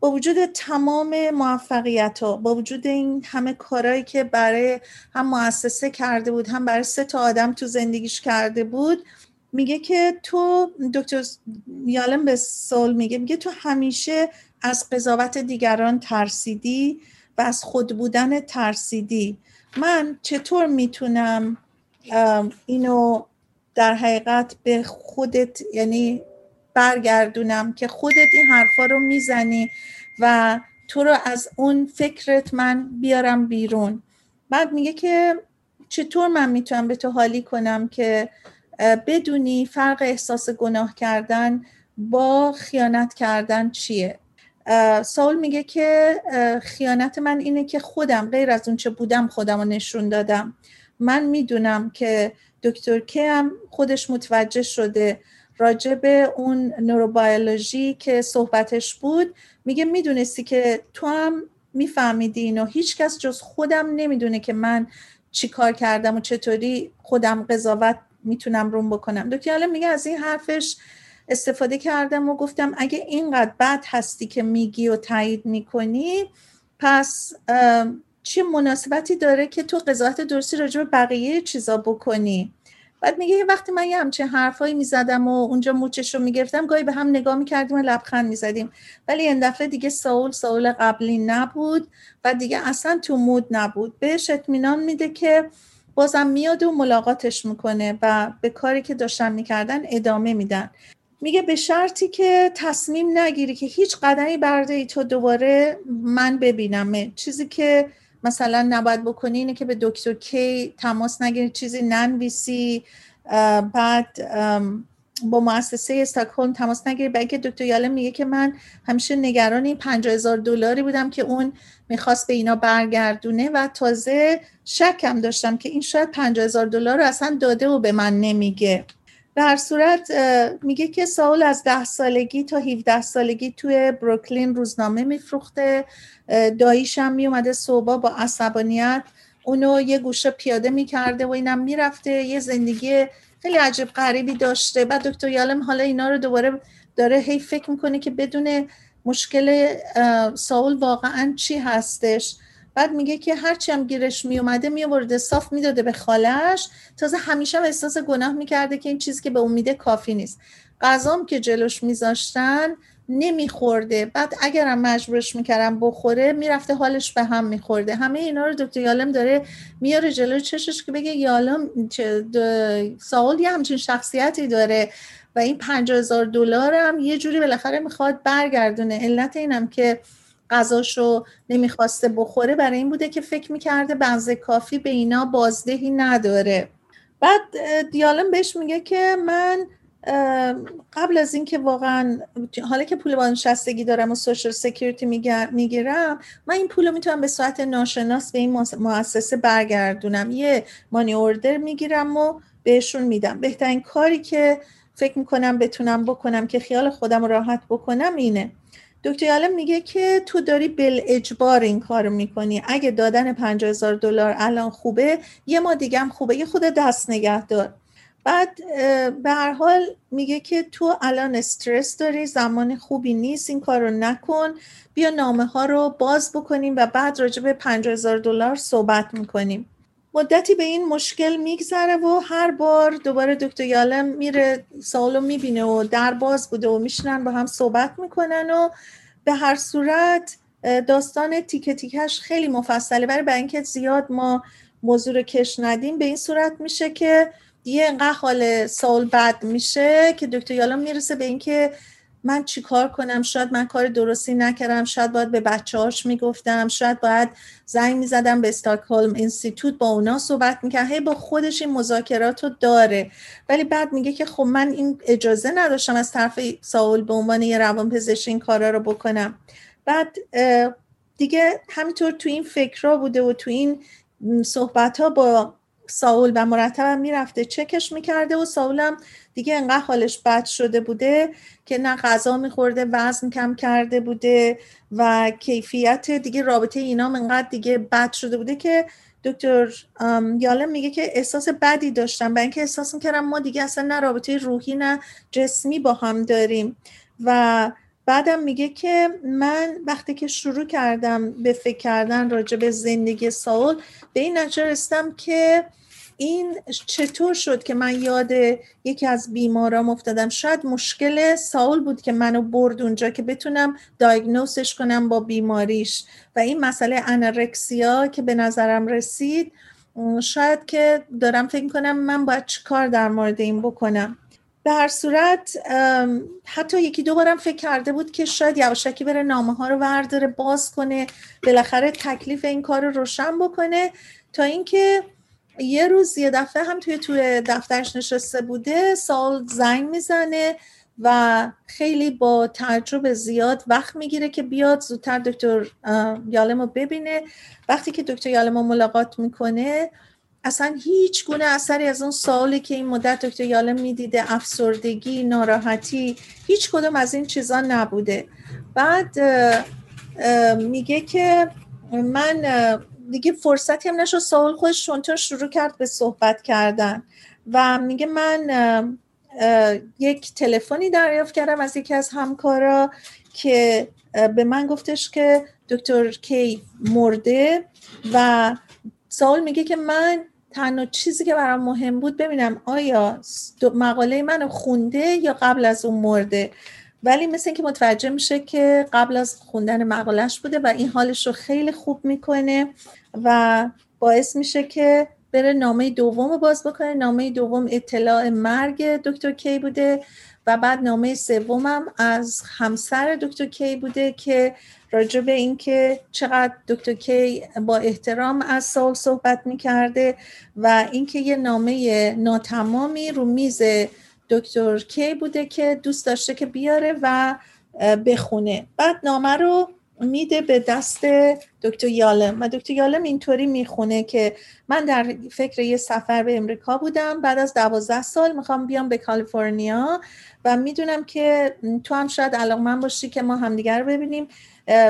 با وجود تمام موفقیت ها با وجود این همه کارهایی که برای هم مؤسسه کرده بود هم برای سه تا آدم تو زندگیش کرده بود میگه که تو دکتر یالم به سول میگه میگه تو همیشه از قضاوت دیگران ترسیدی و از خود بودن ترسیدی. من چطور می‌تونم اینو در حقیقت به خودت یعنی برگردونم که خودت این حرفا رو می‌زنی و تو رو از اون فکرت من بیارم بیرون. بعد میگه که چطور من می‌تونم به تو حالی کنم که بدونی فرق احساس گناه کردن با خیانت کردن چیه؟ ساول میگه که خیانت من اینه که خودم غیر از اون چه بودم خودم رو نشون دادم. من می‌دونم که دکتر کم خودش متوجه شده راجع به اون نوروبیولوژی که صحبتش بود میگه می‌دونستی که تو هم میفهمیدی اینو. هیچکس جز خودم نمی‌دونه که من چی کار کردم و چطوری خودم قضاوت می‌تونم روم بکنم. دکتر میگه از این حرفش استفاده کردم و گفتم اگه اینقدر بد هستی که میگی و تایید می‌کنی پس چه مناسبتی داره که تو قضاوت درستی راجع به بقیه چیزا بکنی؟ بعد میگه یه وقتی من یه همچین حرفایی می‌زدم و اونجا موچش رو می‌گرفتم گاهی به هم نگاه می‌کردیم و لبخند می‌زدیم. ولی این دفعه دیگه ساول ساول قبلی نبود و دیگه اصلا تو مود نبود. بهش اطمینان میده که بازم میاد و ملاقاتش می‌کنه و به کاری که داشتن می‌کردن ادامه میدن. میگه به شرطی که تصمیم نگیری که هیچ قدمی برده ای تو دوباره من ببینم. چیزی که مثلا نباید بکنی اینه که به دکتر کی تماس نگیری چیزی ننویسی بعد با مؤسسه استاکهلم تماس نگیری. برای که دکتر یاله میگه که من همیشه نگران این هزار دلاری بودم که اون می‌خواست به اینا برگردونه و تازه شکم داشتم که این شاید هزار دلار رو اصلا داده و به من نمیگه. هر صورت میگه که ساول از ده سالگی تا 17 سالگی توی بروکلین روزنامه میفروخته. داییش هم میومده صبح با عصبانیت. اونو یه گوشه پیاده می‌کرده و اینم می‌رفته. یه زندگی خیلی عجیب غریبی داشته. بعد دکتر یالم حالا اینا رو دوباره داره هی فکر می‌کنه که بدون مشکل ساول واقعا چی هستش. بعد میگه که هرچی هم گیرش میومده میورده صاف می‌داده به خالش. تازه همیشه هم احساس گناه می‌کرده که این چیزی که به امیده کافی نیست. غذام که جلوش میذاشتن نمیخورده. بعد اگرم مجبورش می‌کردم بخوره می‌رفته حالش به هم میخورده. همه اینا رو دکتر یالم داره میاره جلوی چشش که بگه یالم ساول یه همچین شخصیتی داره و این پنجاه هزار دلار هم یه جوری بالاخره می‌خواد برگردونه. علت اینم که غذاشو نمی‌خواسته بخوره برای این بوده که فکر می‌کرده بنزه کافی به اینا بازدهی نداره. بعد یالم بهش میگه که من قبل از اینکه واقعا حالا که پول بازنشستگی دارم و social security می‌گیرم من این پول رو می‌تونم به صورت ناشناس به این مؤسسه برگردونم. یه مانی اوردر می‌گیرم و بهشون میدم. بهترین کاری که فکر می‌کنم بتونم بکنم که خیال خودم راحت بکنم اینه. دکتر یالم میگه که تو داری بل اجبار این کار می‌کنی. اگه دادن پنج هزار دلار الان خوبه یه ما دیگه هم خوبه. یه خود دست نگه دار. بعد به هر حال میگه که تو الان استرس داری زمان خوبی نیست این کار رو نکن. بیا نامه ها رو باز بکنیم و بعد راجع به پنج هزار دلار صحبت می‌کنیم. مدتی به این مشکل میگذره و هر بار دوباره دکتر یالم میره سالو می‌بینه و در باز بوده و میشنن با هم صحبت می‌کنن و به هر صورت داستان تیکه تیکش خیلی مفصله. برای به اینکه زیاد ما موضوع رو کش ندیم به این صورت میشه که دیگه انقدر حال سال بد میشه که دکتر یالم می‌رسه به اینکه من چیکار کنم؟ شاید من کار درستی نکردم. شاید باید به بچه هاش می‌گفتم. شاید باید زنگ می‌زدم به استاکهلم اینستیتوت با اونا صحبت می‌کرد. هی با خودش این مذاکرات رو داره. ولی بعد میگه که خب من این اجازه نداشتم از طرف ساول به عنوان یه روان پزشک این کارا رو بکنم. بعد دیگه همینطور تو این فکرها بوده و تو این صحبت ها با ساول و مرتب می‌رفته چکش می‌کرده و ساولم دیگه انقدر حالش بد شده بوده که نه غذا میخورده وزن کم کرده بوده و کیفیت دیگه رابطه اینا انقدر دیگه بد شده بوده که دکتر یالم میگه که احساس بدی داشتم برای اینکه احساس می‌کردم ما دیگه اصلا نه رابطه روحی نه جسمی با هم داریم. و بعدم میگه که من وقتی که شروع کردم به فکر کردن راجع به زندگی ساول به این نتیجه رسیدم که این چطور شد که من یاد یکی از بیمارام افتادم؟ شاید مشکل ساول بود که منو برد اونجا که بتونم دایگنوسش کنم با بیماریش. و این مسئله انرکسیا که به نظرم رسید شاید که دارم فکر کنم من باید کار در مورد این بکنم. به هر صورت حتی یکی دو بارم فکر کرده بود که شاید یواشکی بره نامه ها رو ورداره باز کنه بالاخره تکلیف این کار رو روشن بکنه تا اینکه یه روز یه دفعه هم توی توی دفترش نشسته بوده سال زنگ می‌زنه و خیلی با تجربه زیاد وقت می‌گیره که بیاد. زودتر دکتر یالمو ببینه. وقتی که دکتر یالمو ملاقات می‌کنه اصلا هیچ گونه اثری از اون سوالی که این مدت دکتر یالم می‌دیده افسردگی ناراحتی هیچ کدوم از این چیزا نبوده. بعد میگه که من دیگه فرصتی هم نشد سوال خودش شونتر شروع کرد به صحبت کردن. و میگه من یک تلفنی دریافت کردم از یکی از همکارا که به من گفتش که دکتر کی مرده و سوال میگه که من تنها چیزی که برام مهم بود ببینم آیا مقاله منو خونده یا قبل از اون مرده. ولی مثل اینکه متوجه میشه که قبل از خوندن مقالش بوده و این حالش رو خیلی خوب می‌کنه. و باعث میشه که بره نامه دوم رو باز بکنه. نامه دوم اطلاع مرگ دکتر کی بوده و بعد نامه سومم از همسر دکتر کی بوده که راجع به اینکه چقدر دکتر کی با احترام از سال صحبت می‌کرده و اینکه یه نامه ناتمامی رو میز دکتر کی بوده که دوست داشته که بیاره و بخونه. بعد نامه رو میده به دست دکتر یالم و دکتر یالم اینطوری می‌خونه که من در فکر یه سفر به امریکا بودم بعد از دوازده سال می‌خوام بیام به کالیفرنیا و می‌دونم که تو هم شاید من باشی که ما همدیگر رو ببینیم.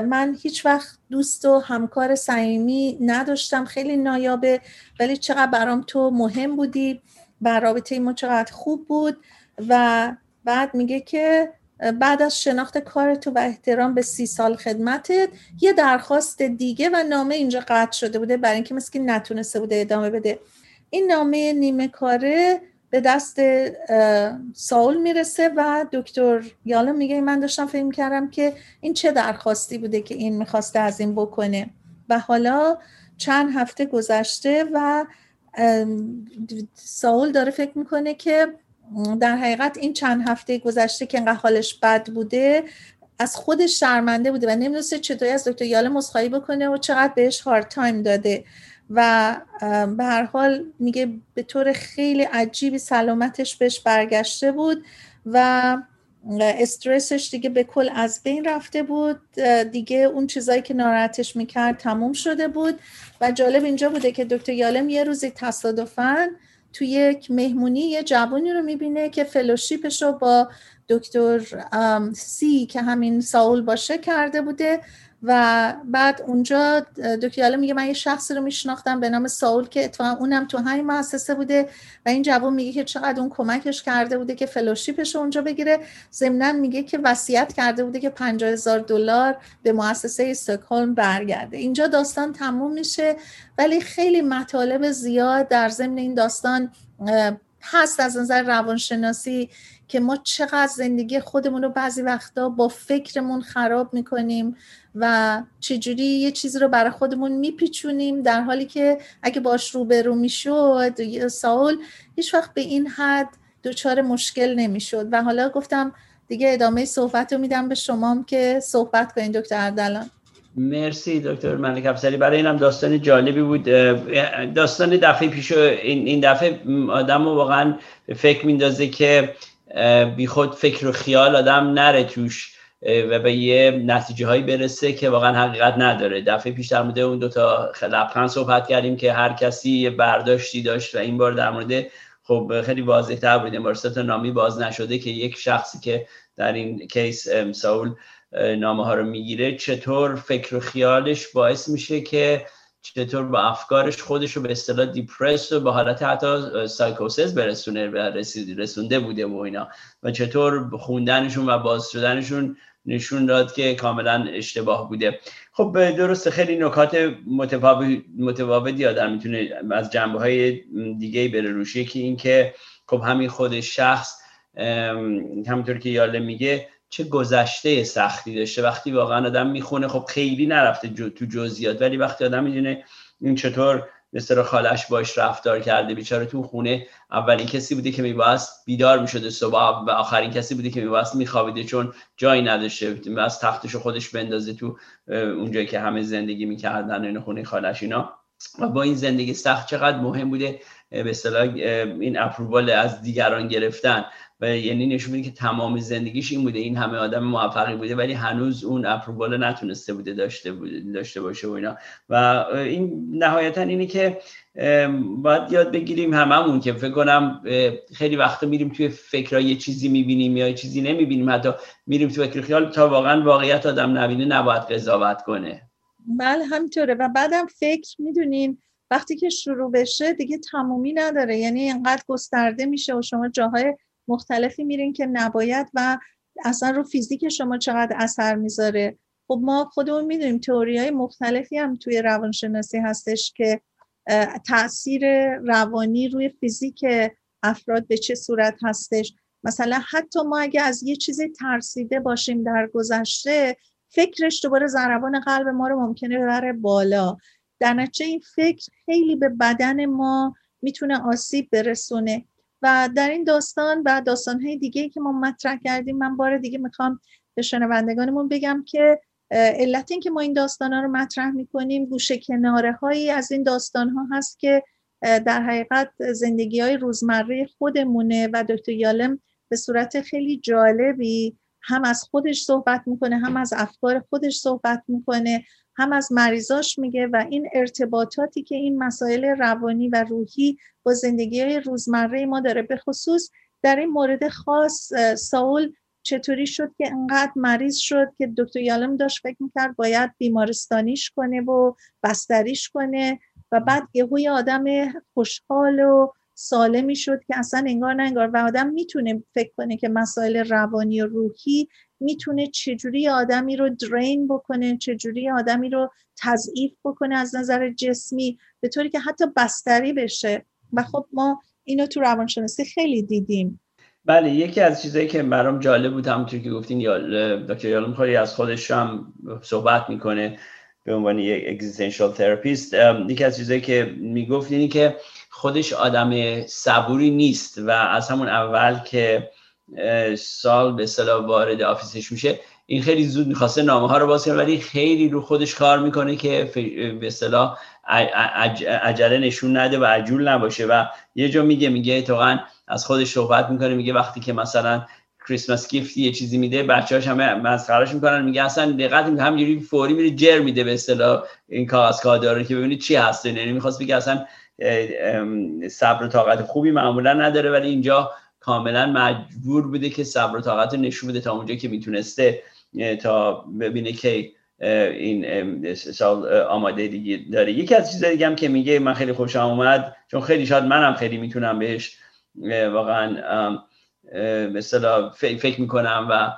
من هیچ وقت دوست و همکار صمیمی نداشتم خیلی نایابه ولی چقدر برام تو مهم بودی و رابطه ما چقدر خوب بود و بعد میگه که بعد از شناخت کار تو و احترام به سی سال خدمتت یه درخواست دیگه و نامه اینجا قطع شده بوده برای اینکه مثل نتونسته بوده ادامه بده. این نامه نیمه کاره به دست ساول می‌رسه و دکتر یالا میگه من داشتم فکر کردم که این چه درخواستی بوده که این می‌خواسته از این بکنه. و حالا چند هفته گذشته و ساول داره فکر می‌کنه که در حقیقت این چند هفته گذشته که انقدر حالش بد بوده از خودش شرمنده بوده و نمی‌دونسته چطوری از دکتر یاله مسخایی بکنه و چقدر بهش هارد تایم داده. و به هر حال میگه به طور خیلی عجیبی سلامتش بهش برگشته بود و استرسش دیگه به کل از بین رفته بود. دیگه اون چیزایی که ناراحتش می‌کرد تموم شده بود. و جالب اینجا بوده که دکتر یالم یه روزی تصادفاً تو یک مهمونی یه جوانی رو می‌بینه که فلوشیپش رو با دکتر سی که همین ساول باشه کرده بوده. و بعد اونجا دکتر میگه من یه شخصی رو میشناختم به نام ساول که اتفاقا اونم تو همین مؤسسه بوده و این جوان میگه که چقدر اون کمکش کرده بوده که فلوشیپش اونجا بگیره. ضمنا میگه که وصیت کرده بوده که 50 هزار دلار به مؤسسه استکهلم برگرده. اینجا داستان تموم میشه ولی خیلی مطالب زیاد در ضمن این داستان هست از نظر روانشناسی که ما چقدر زندگی خودمون رو بعضی وقتا با فکرمون خراب می‌کنیم و چجوری یه چیزی رو برای خودمون میپیچونیم در حالی که اگه باش روبرو می‌شد ساول هیچ وقت به این حد دچار مشکل نمی‌شد. و حالا گفتم دیگه ادامه صحبت رو میدم به شما که صحبت کنید دکتر اردلان. مرسی دکتر ملک افسری برای اینم داستان جالبی بود. داستان دفعه پیش این این دفعه آدم واقعا فکر میندازه که خود فکر و خیال آدم نره توش و به یه نتیجه هایی برسه که واقعا حقیقت نداره. دفعه پیش در مورد اون دوتا لبخند صحبت کردیم که هر کسی یه برداشتی داشت و این بار در مورد خب خیلی واضح تر بود این سه تا نامه‌ی باز نشده که یک شخصی که در این case ساول نامه ها رو می‌گیره چطور فکر و خیالش باعث میشه که چطور با افکارش خودش رو به اصطلاح depress و به حالت حتی سایکوسیس برسونه و رسونده بوده و اینا. و چطور خوندنشون و باز شدنشون نشون داد که کاملا اشتباه بوده. خب درسته خیلی نکات متفاوتی آدم می‌تونه از جنبه های دیگه بره روش. یکی این که خب همین خود شخص همونطور که یاله میگه چه گذشته سختی داشته. وقتی واقعا آدم می‌خونه خب خیلی نرفته تو جزئیات. ولی وقتی آدم می‌دونه این چطور مثل خالش باش رفتار کرده بیچاره تو خونه اولین کسی بوده که میباست بیدار می‌شده صبح و آخرین کسی بوده که میباست میخوابیده چون جایی نداشته. از تختش خودش بندازه تو اونجایی که همه زندگی می‌کردن این خونه خالش اینا. و با این زندگی سخت چقدر مهم بوده؟ به این اپرووال از دیگران گرفتن. و یعنی نشون میده که تمام زندگیش این بوده این همه آدم موفقی بوده ولی هنوز اون اپرووال نتونسته بوده داشته بوده داشته باشه و اینا. و این نهایتا اینه که باید یاد بگیریم هممون که فکر کنم خیلی وقتا میریم توی فکرها یه چیزی می‌بینیم یا یه چیزی نمی‌بینیم. حتی میریم توی فکر خیال تا واقعا واقعیت آدم نبینه نباید قضاوت کنه. بله همینطوره. و بعدم فکر می‌دونین وقتی که شروع بشه دیگه تمومی نداره. یعنی اینقدر گسترده میشه و شما جاهای مختلفی میرین که نباید و اصلا رو فیزیک شما چقدر اثر می‌ذاره. خب ما خودمون می‌دونیم تئوری های مختلفی هم توی روانشناسی هستش که تاثیر روانی روی فیزیک افراد به چه صورت هستش. مثلا حتی ما اگه از یه چیزی ترسیده باشیم در گذشته فکرش دوباره ضربان قلب ما رو ممکنه ببره بالا. در این فکر خیلی به بدن ما می‌تونه آسیب برسونه. و در این داستان و داستانهای دیگه که ما مطرح کردیم من بار دیگه می‌خوام به شنوندگانمون بگم که علت این که ما این داستان ها رو مطرح می‌کنیم گوشه کناره هایی از این داستان ها هست که در حقیقت زندگی های روزمره خودمونه و دکتر یالم به صورت خیلی جالبی هم از خودش صحبت می‌کنه هم از افکار خودش صحبت می‌کنه هم از مریضاش میگه و این ارتباطاتی که این مسائل روانی و روحی با زندگی روزمره ما داره به خصوص در این مورد خاص ساول چطوری شد که انقدر مریض شد که دکتر یالم داشت فکر می‌کرد باید بیمارستانیش کنه و بستریش کنه و بعد یهوی آدم خوشحال و سالمی شد که اصلا انگار نه انگار و آدم می‌تونه فکر کنه که مسائل روانی و روحی می‌تونه چجوری آدمی رو درین بکنه چجوری آدمی رو تضعیف بکنه از نظر جسمی به طوری که حتی بستری بشه. و خب ما اینو تو روانشناسی خیلی دیدیم. بله یکی از چیزایی که برام جالب بود همونطور که گفتین دکتر یالم خیلی از خودش هم صحبت می‌کنه به عنوان یک existential therapist یکی از چیزایی که می‌گفت اینی که خودش آدم صبوری نیست و از همون اول که سال به اصطلاح وارد office ش میشه. این خیلی زود می‌خواسته نامه ها رو باز ولی خیلی رو خودش کار می‌کنه که به اصطلاح عجله نشون نده و عجول نباشه. و یه جا میگه میگه اتفاقا از خودش صحبت می‌کنه میگه وقتی که مثلا کریسمس گیفت یه چیزی میده بچه‌هاش همه مسخرهش می‌کنن. میگه اصلا دقت همینجوری فوری میره جر میده به اصطلاح این کاغذ کادر که ببینید چی هست. یعنی می‌خواست بگه اصلا صبر و طاقت خوبی معمولا نداره ولی اینجا کاملا مجبور بوده که صبر و طاقت نشون بده تا اونجا که می‌تونسته تا ببینه که این سال آماده دیگه داره. یکی از چیزایی دیگه هم که میگه من خیلی خوشم اومد چون خیلی شاید منم خیلی می‌تونم بهش واقعا مثلا فکر می‌کنم و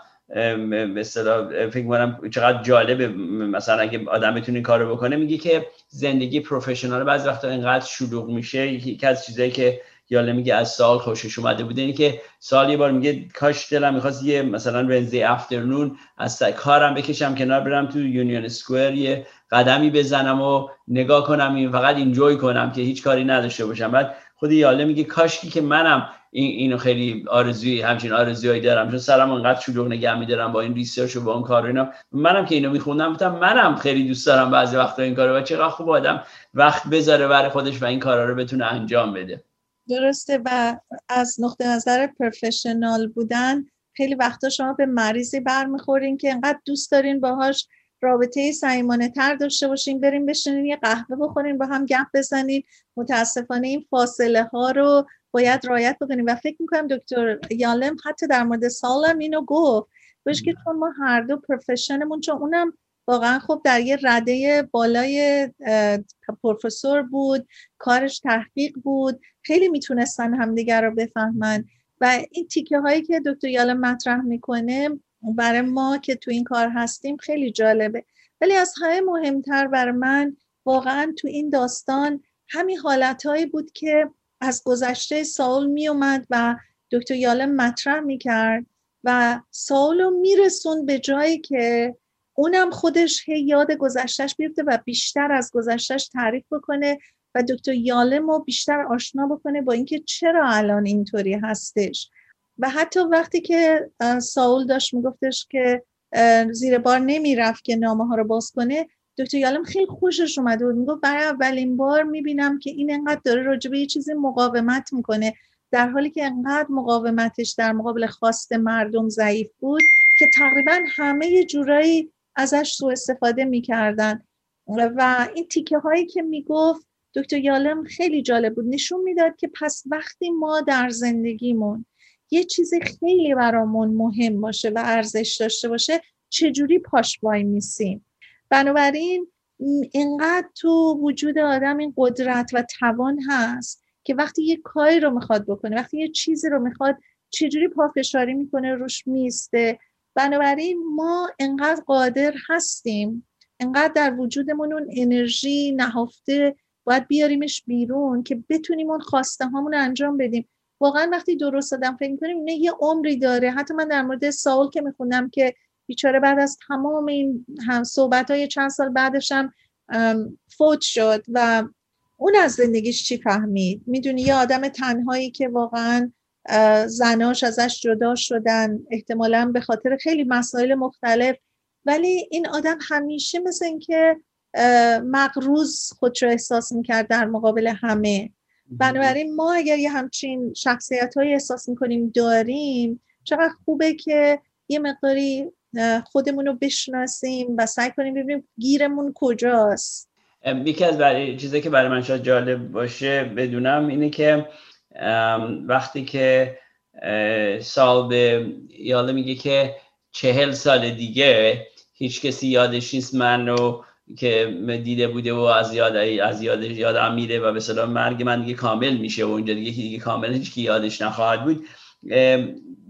مثلا فکر می‌کنم چقدر جالبه. مثلا اگه آدم بتونه این کارو بکنه میگه که زندگی professional بعضی وقتا اینقدر شلوغ میشه. یکی از چیزایی که یالم میگه از سال خوشش اومده بوده. اینه که سال یه بار میگه کاش دلم می‌خواست یه مثلا Wednesday afternoon از کارم بکشم کنار برم تو Union Square یه قدمی بزنم و نگاه کنم این فقط enjoy کنم که هیچ کاری نداشته باشم. بعد خود یالم میگه کاشکی که منم این اینو خیلی آرزوی همچین آرزوهایی دارم. چون سرم انقدر شلوغ نگه میدارم با این research و با اون کار اینا. منم که اینو میخوندم گفتم منم خیلی دوست دارم بعضی وقتا این کارو و چقدر خوب آدم وقت بذاره برای خودش و این کارا رو بتونه انجام بده. درسته و از نقطه نظر پرفشنال بودن خیلی وقتا شما به مریضی برمیخورین که انقدر دوست دارین باهاش رابطه صمیمانه تر داشته باشین بریم بشینین یه قهوه بخورین با هم گپ بزنین. متاسفانه این فاصله ها رو باید رایت بکنیم و فکر می‌کنم دکتر یالم حتی در مورد سالم اینو گفت. بهش که چون ما هر دو پروفشنمون چون اونم واقعا خب در یه رده بالای پروفسور بود کارش تحقیق بود. خیلی می‌تونستن همدیگر رو بفهمن. و این تیکه هایی که دکتر یالم مطرح می‌کنه برای ما که تو این کار هستیم خیلی جالبه. ولی از همه مهمتر برای من واقعا تو این داستان همین حالتهایی بود که از گذشته ساول می اومد و دکتر یالم مطرح می کرد و ساول رو میرسون به جایی که اونم خودش هی یاد گذشتش بیفته و بیشتر از گذشتش تعریف بکنه و دکتر یالم رو بیشتر آشنا بکنه با اینکه چرا الان اینطوری هستش. و حتی وقتی که ساول داشت میگفتش که زیر بار نمی‌رفت که نامه ها رو باز کنه دکتر یالم خیلی خوشش اومده بود می‌گفت برای اولین بار می‌بینم که این انقدر داره راجع به یه چیزی مقاومت می‌کنه. در حالی که انقدر مقاومتش در مقابل خواست مردم ضعیف بود که تقریبا همه جورایی ازش سوء استفاده می‌کردن. و این تیکه هایی که می‌گفت دکتر یالم خیلی جالب بود. نشون می‌داد که پس وقتی ما در زندگیمون یه چیزی خیلی برامون مهم باشه و ارزش داشته باشه چجوری پاش وای میسیم؟ بنابراین اینقدر تو وجود آدم این قدرت و توان هست که وقتی یه کاری رو می‌خواد بکنه وقتی یه چیزی رو می‌خواد چجوری پافشاری می‌کنه روش میسته بنابراین ما انقدر قادر هستیم انقدر در وجودمون اون انرژی نهفته باید بیاریمش بیرون که بتونیم اون خواسته هامون انجام بدیم. واقعا وقتی درست دادم فکر می‌کنیم اینه یه عمری داره. حتی من در مورد ساول که میخوندم که بیچاره بعد از تمام این هم صحبت های چند سال بعدشم فوت شد و اون از زندگیش چی فهمید؟ می‌دونی یه آدم تنهایی که واقعا زناش ازش جدا شدن احتمالا به خاطر خیلی مسائل مختلف. ولی این آدم همیشه مثل اینکه مقروض خود رو احساس می‌کرد در مقابل همه. بنابراین ما اگر یه همچین شخصیت های احساس می‌کنیم داریم چقدر خوبه که یه مقداری خودمون رو بشناسیم و سعی کنیم ببینیم گیرمون کجاست. یکی از برای چیزی که برای من شاید جالب باشه بدونم اینه که وقتی که سال به یاله میگه که چهل سال دیگه هیچ کسی یادش نیست من رو که دیده بوده و از یاد از یاد یادم میره و به مرگ من دیگه کامل میشه و اونجا دیگه دیگه کامل هیچ یادش نخواهد بود.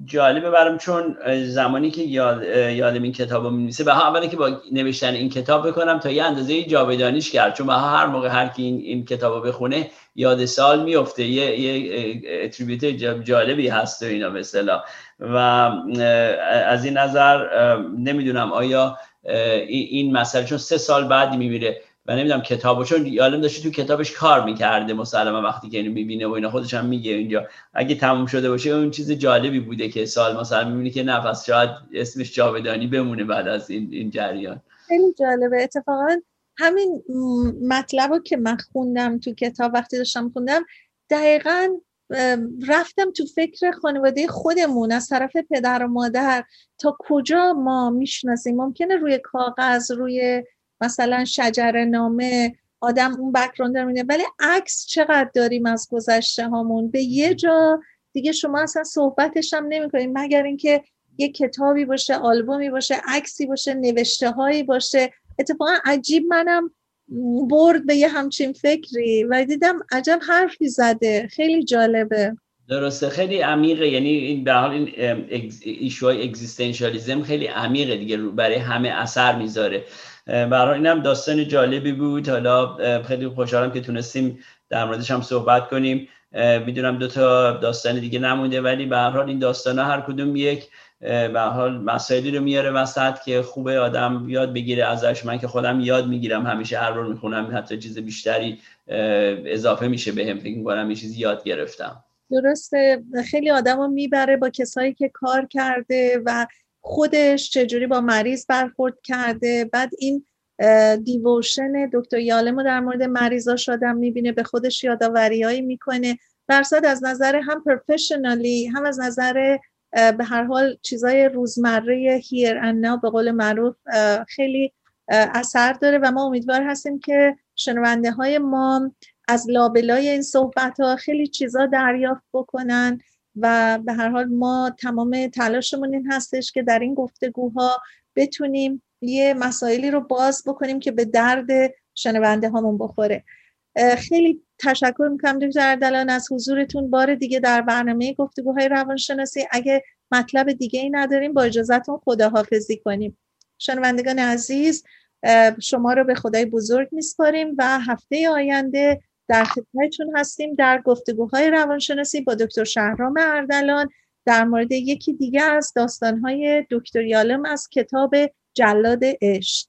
جالبه برام چون زمانی که یاد یادم این کتاب رو می‌نویسه به اولی که با نوشتن این کتاب بکنم تا یه اندازه جاودانیش کرد چون هر موقع هر کی این, این کتاب رو بخونه یاد سال میفته یه یه جالبی هست و اینا مثلا و از این نظر نمی‌دونم آیا این مسئله چون سه سال بعد میمیره و نمی‌دونم کتابو چون یادم داشته تو کتابش کار می‌کرده مسلما وقتی که اینو می‌بینه و اینا خودش هم میگه اینجا. اگه تموم شده باشه اون چیز جالبی بوده که سال مثلا می‌بینی که نفس شاید اسمش جاودانی بمونه بعد از این, این جریان. خیلی جالبه. اتفاقا همین مطلب رو که من خوندم تو کتاب وقتی داشتم خوندم دقیقا رفتم تو فکر خانواده خودمون از طرف پدر و مادر. تا کجا ما می‌شناسیم؟ ممکنه روی کاغذ روی مثلا شجر نامه آدم اون بکراند رو میده ولی عکس چقدر داریم از گذشته هامون؟ به یه جا دیگه شما اصلا صحبتش هم نمی‌کنید مگر اینکه یه کتابی باشه آلبومی باشه عکسی باشه نوشته هایی باشه. اتفاقا عجیب منم برد به یه همچین فکری. و دیدم عجب حرفی زده. خیلی جالبه. درسته. خیلی عمیقه. یعنی این به حال این ایشوهای اگزیستانشالیزم خیلی عمیقه دیگه. برای همه اثر می‌ذاره. برای اینم داستان جالبی بود. حالا خیلی خوشحالم که تونستیم در موردش هم صحبت کنیم. می‌دونم دو تا داستان دیگه نمونده ولی به هر حال این داستان ها هر کدوم یک به حال مسائلی رو میاره وسط که خوبه آدم یاد بگیره ازش. من که خودم یاد می‌گیرم همیشه هر رو می‌خونم حتی چیز بیشتری اضافه میشه به هم فکر می‌کنم یه چیزی یاد گرفتم. درسته. خیلی آدم رو می‌بره با کسایی که کار کرده و خودش چجوری با مریض برخورد کرده. بعد این دیووشن دکتر یالمو در مورد مریضا شدم می‌بینه به خودش یاداوریهایی می‌کنه. درصد از نظر هم پروفشنالی هم از نظر به هر حال چیزای روزمره هیر اند به قول معروف خیلی اثر داره و ما امیدوار هستیم که شنونده های ما از لابلای این صحبت ها خیلی چیزا دریافت بکنن و به هر حال ما تمام تلاشمون این هستش که در این گفتگوها بتونیم یه مسائلی رو باز بکنیم که به درد شنونده هامون بخوره. خیلی تشکر می‌کنم دکتر اردلان از حضورتون. بار دیگه در برنامه گفتگوهای روانشناسی. اگه مطلب دیگه ای نداریم با اجازتون خداحافظی کنیم. شنوندگان عزیز شما رو به خدای بزرگ میسپاریم و هفته آینده در خدمتتون هستیم در گفتگوهای روانشناسی با دکتر شهرام اردلان. در مورد یکی دیگه از داستانهای دکتر یالم از کتاب جلاد عشق.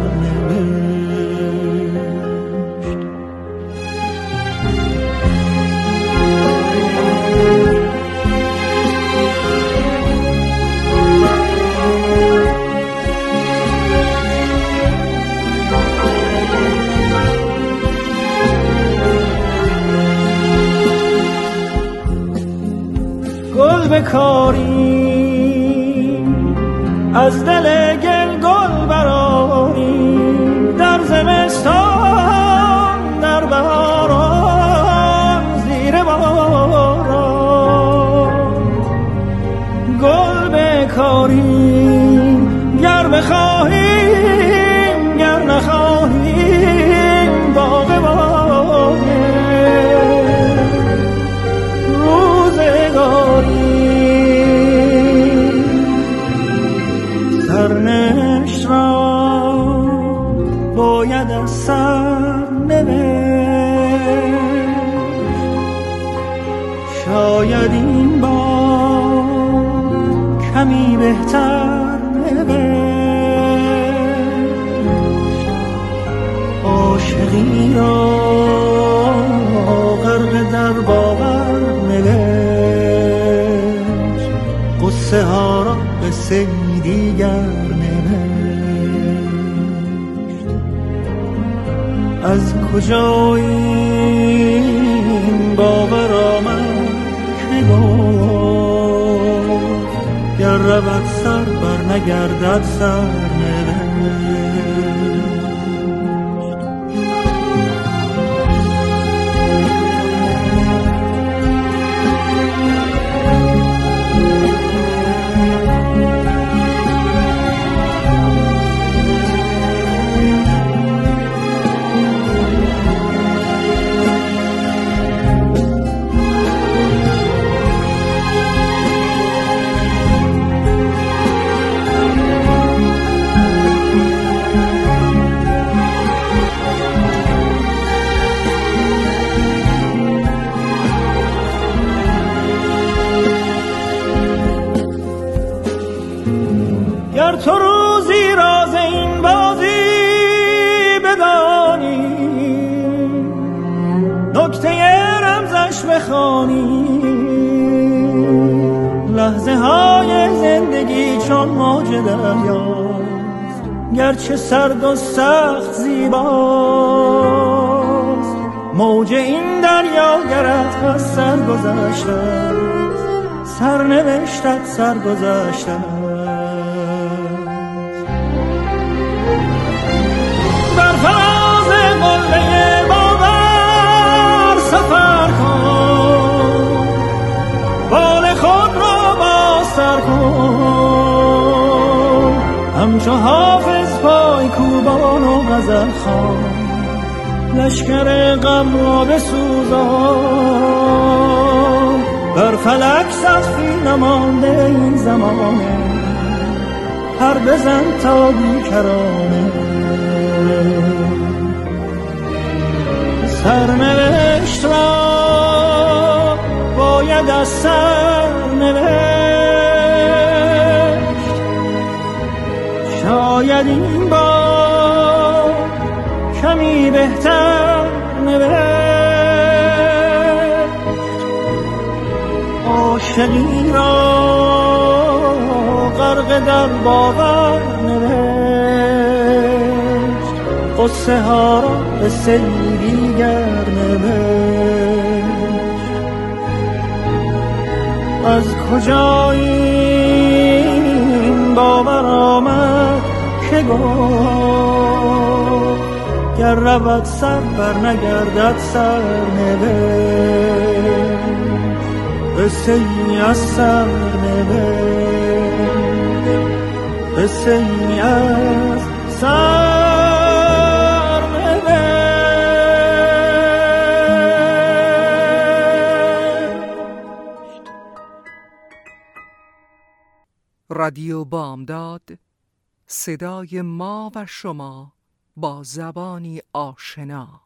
거리. شاید این بار کمی بهتر نوشت. عاشقی را غرق در باور نوشت. قصه ها را قصه دیگر نوشت. از کجا این باور رود سر بر نگردد سر. گرچه سرد و سخت زیباست. موج این دریا گرد از سر گذشته سر نوشتت سر گذشته بر فراز قله باور سفر کن. بال خود سر کن. همچو حافظ کوبان و غزل خان لشکر غم را بسوزان. بر فلک سخفی نمانده این زمانه هر بزن تا بیکرانه. سرنوشت را باید از سر شاید این با عاشقی را غرق در باور نوشت. قصه ها را به سیری گر نوشت. از کجا این باور آمد که گفت؟ گر رود سر بر نگردد سر نوشت. قصه ای از سرنوشت قصه از سرنوشت رادیو بامداد صدای ما و شما با زبانی آشنا.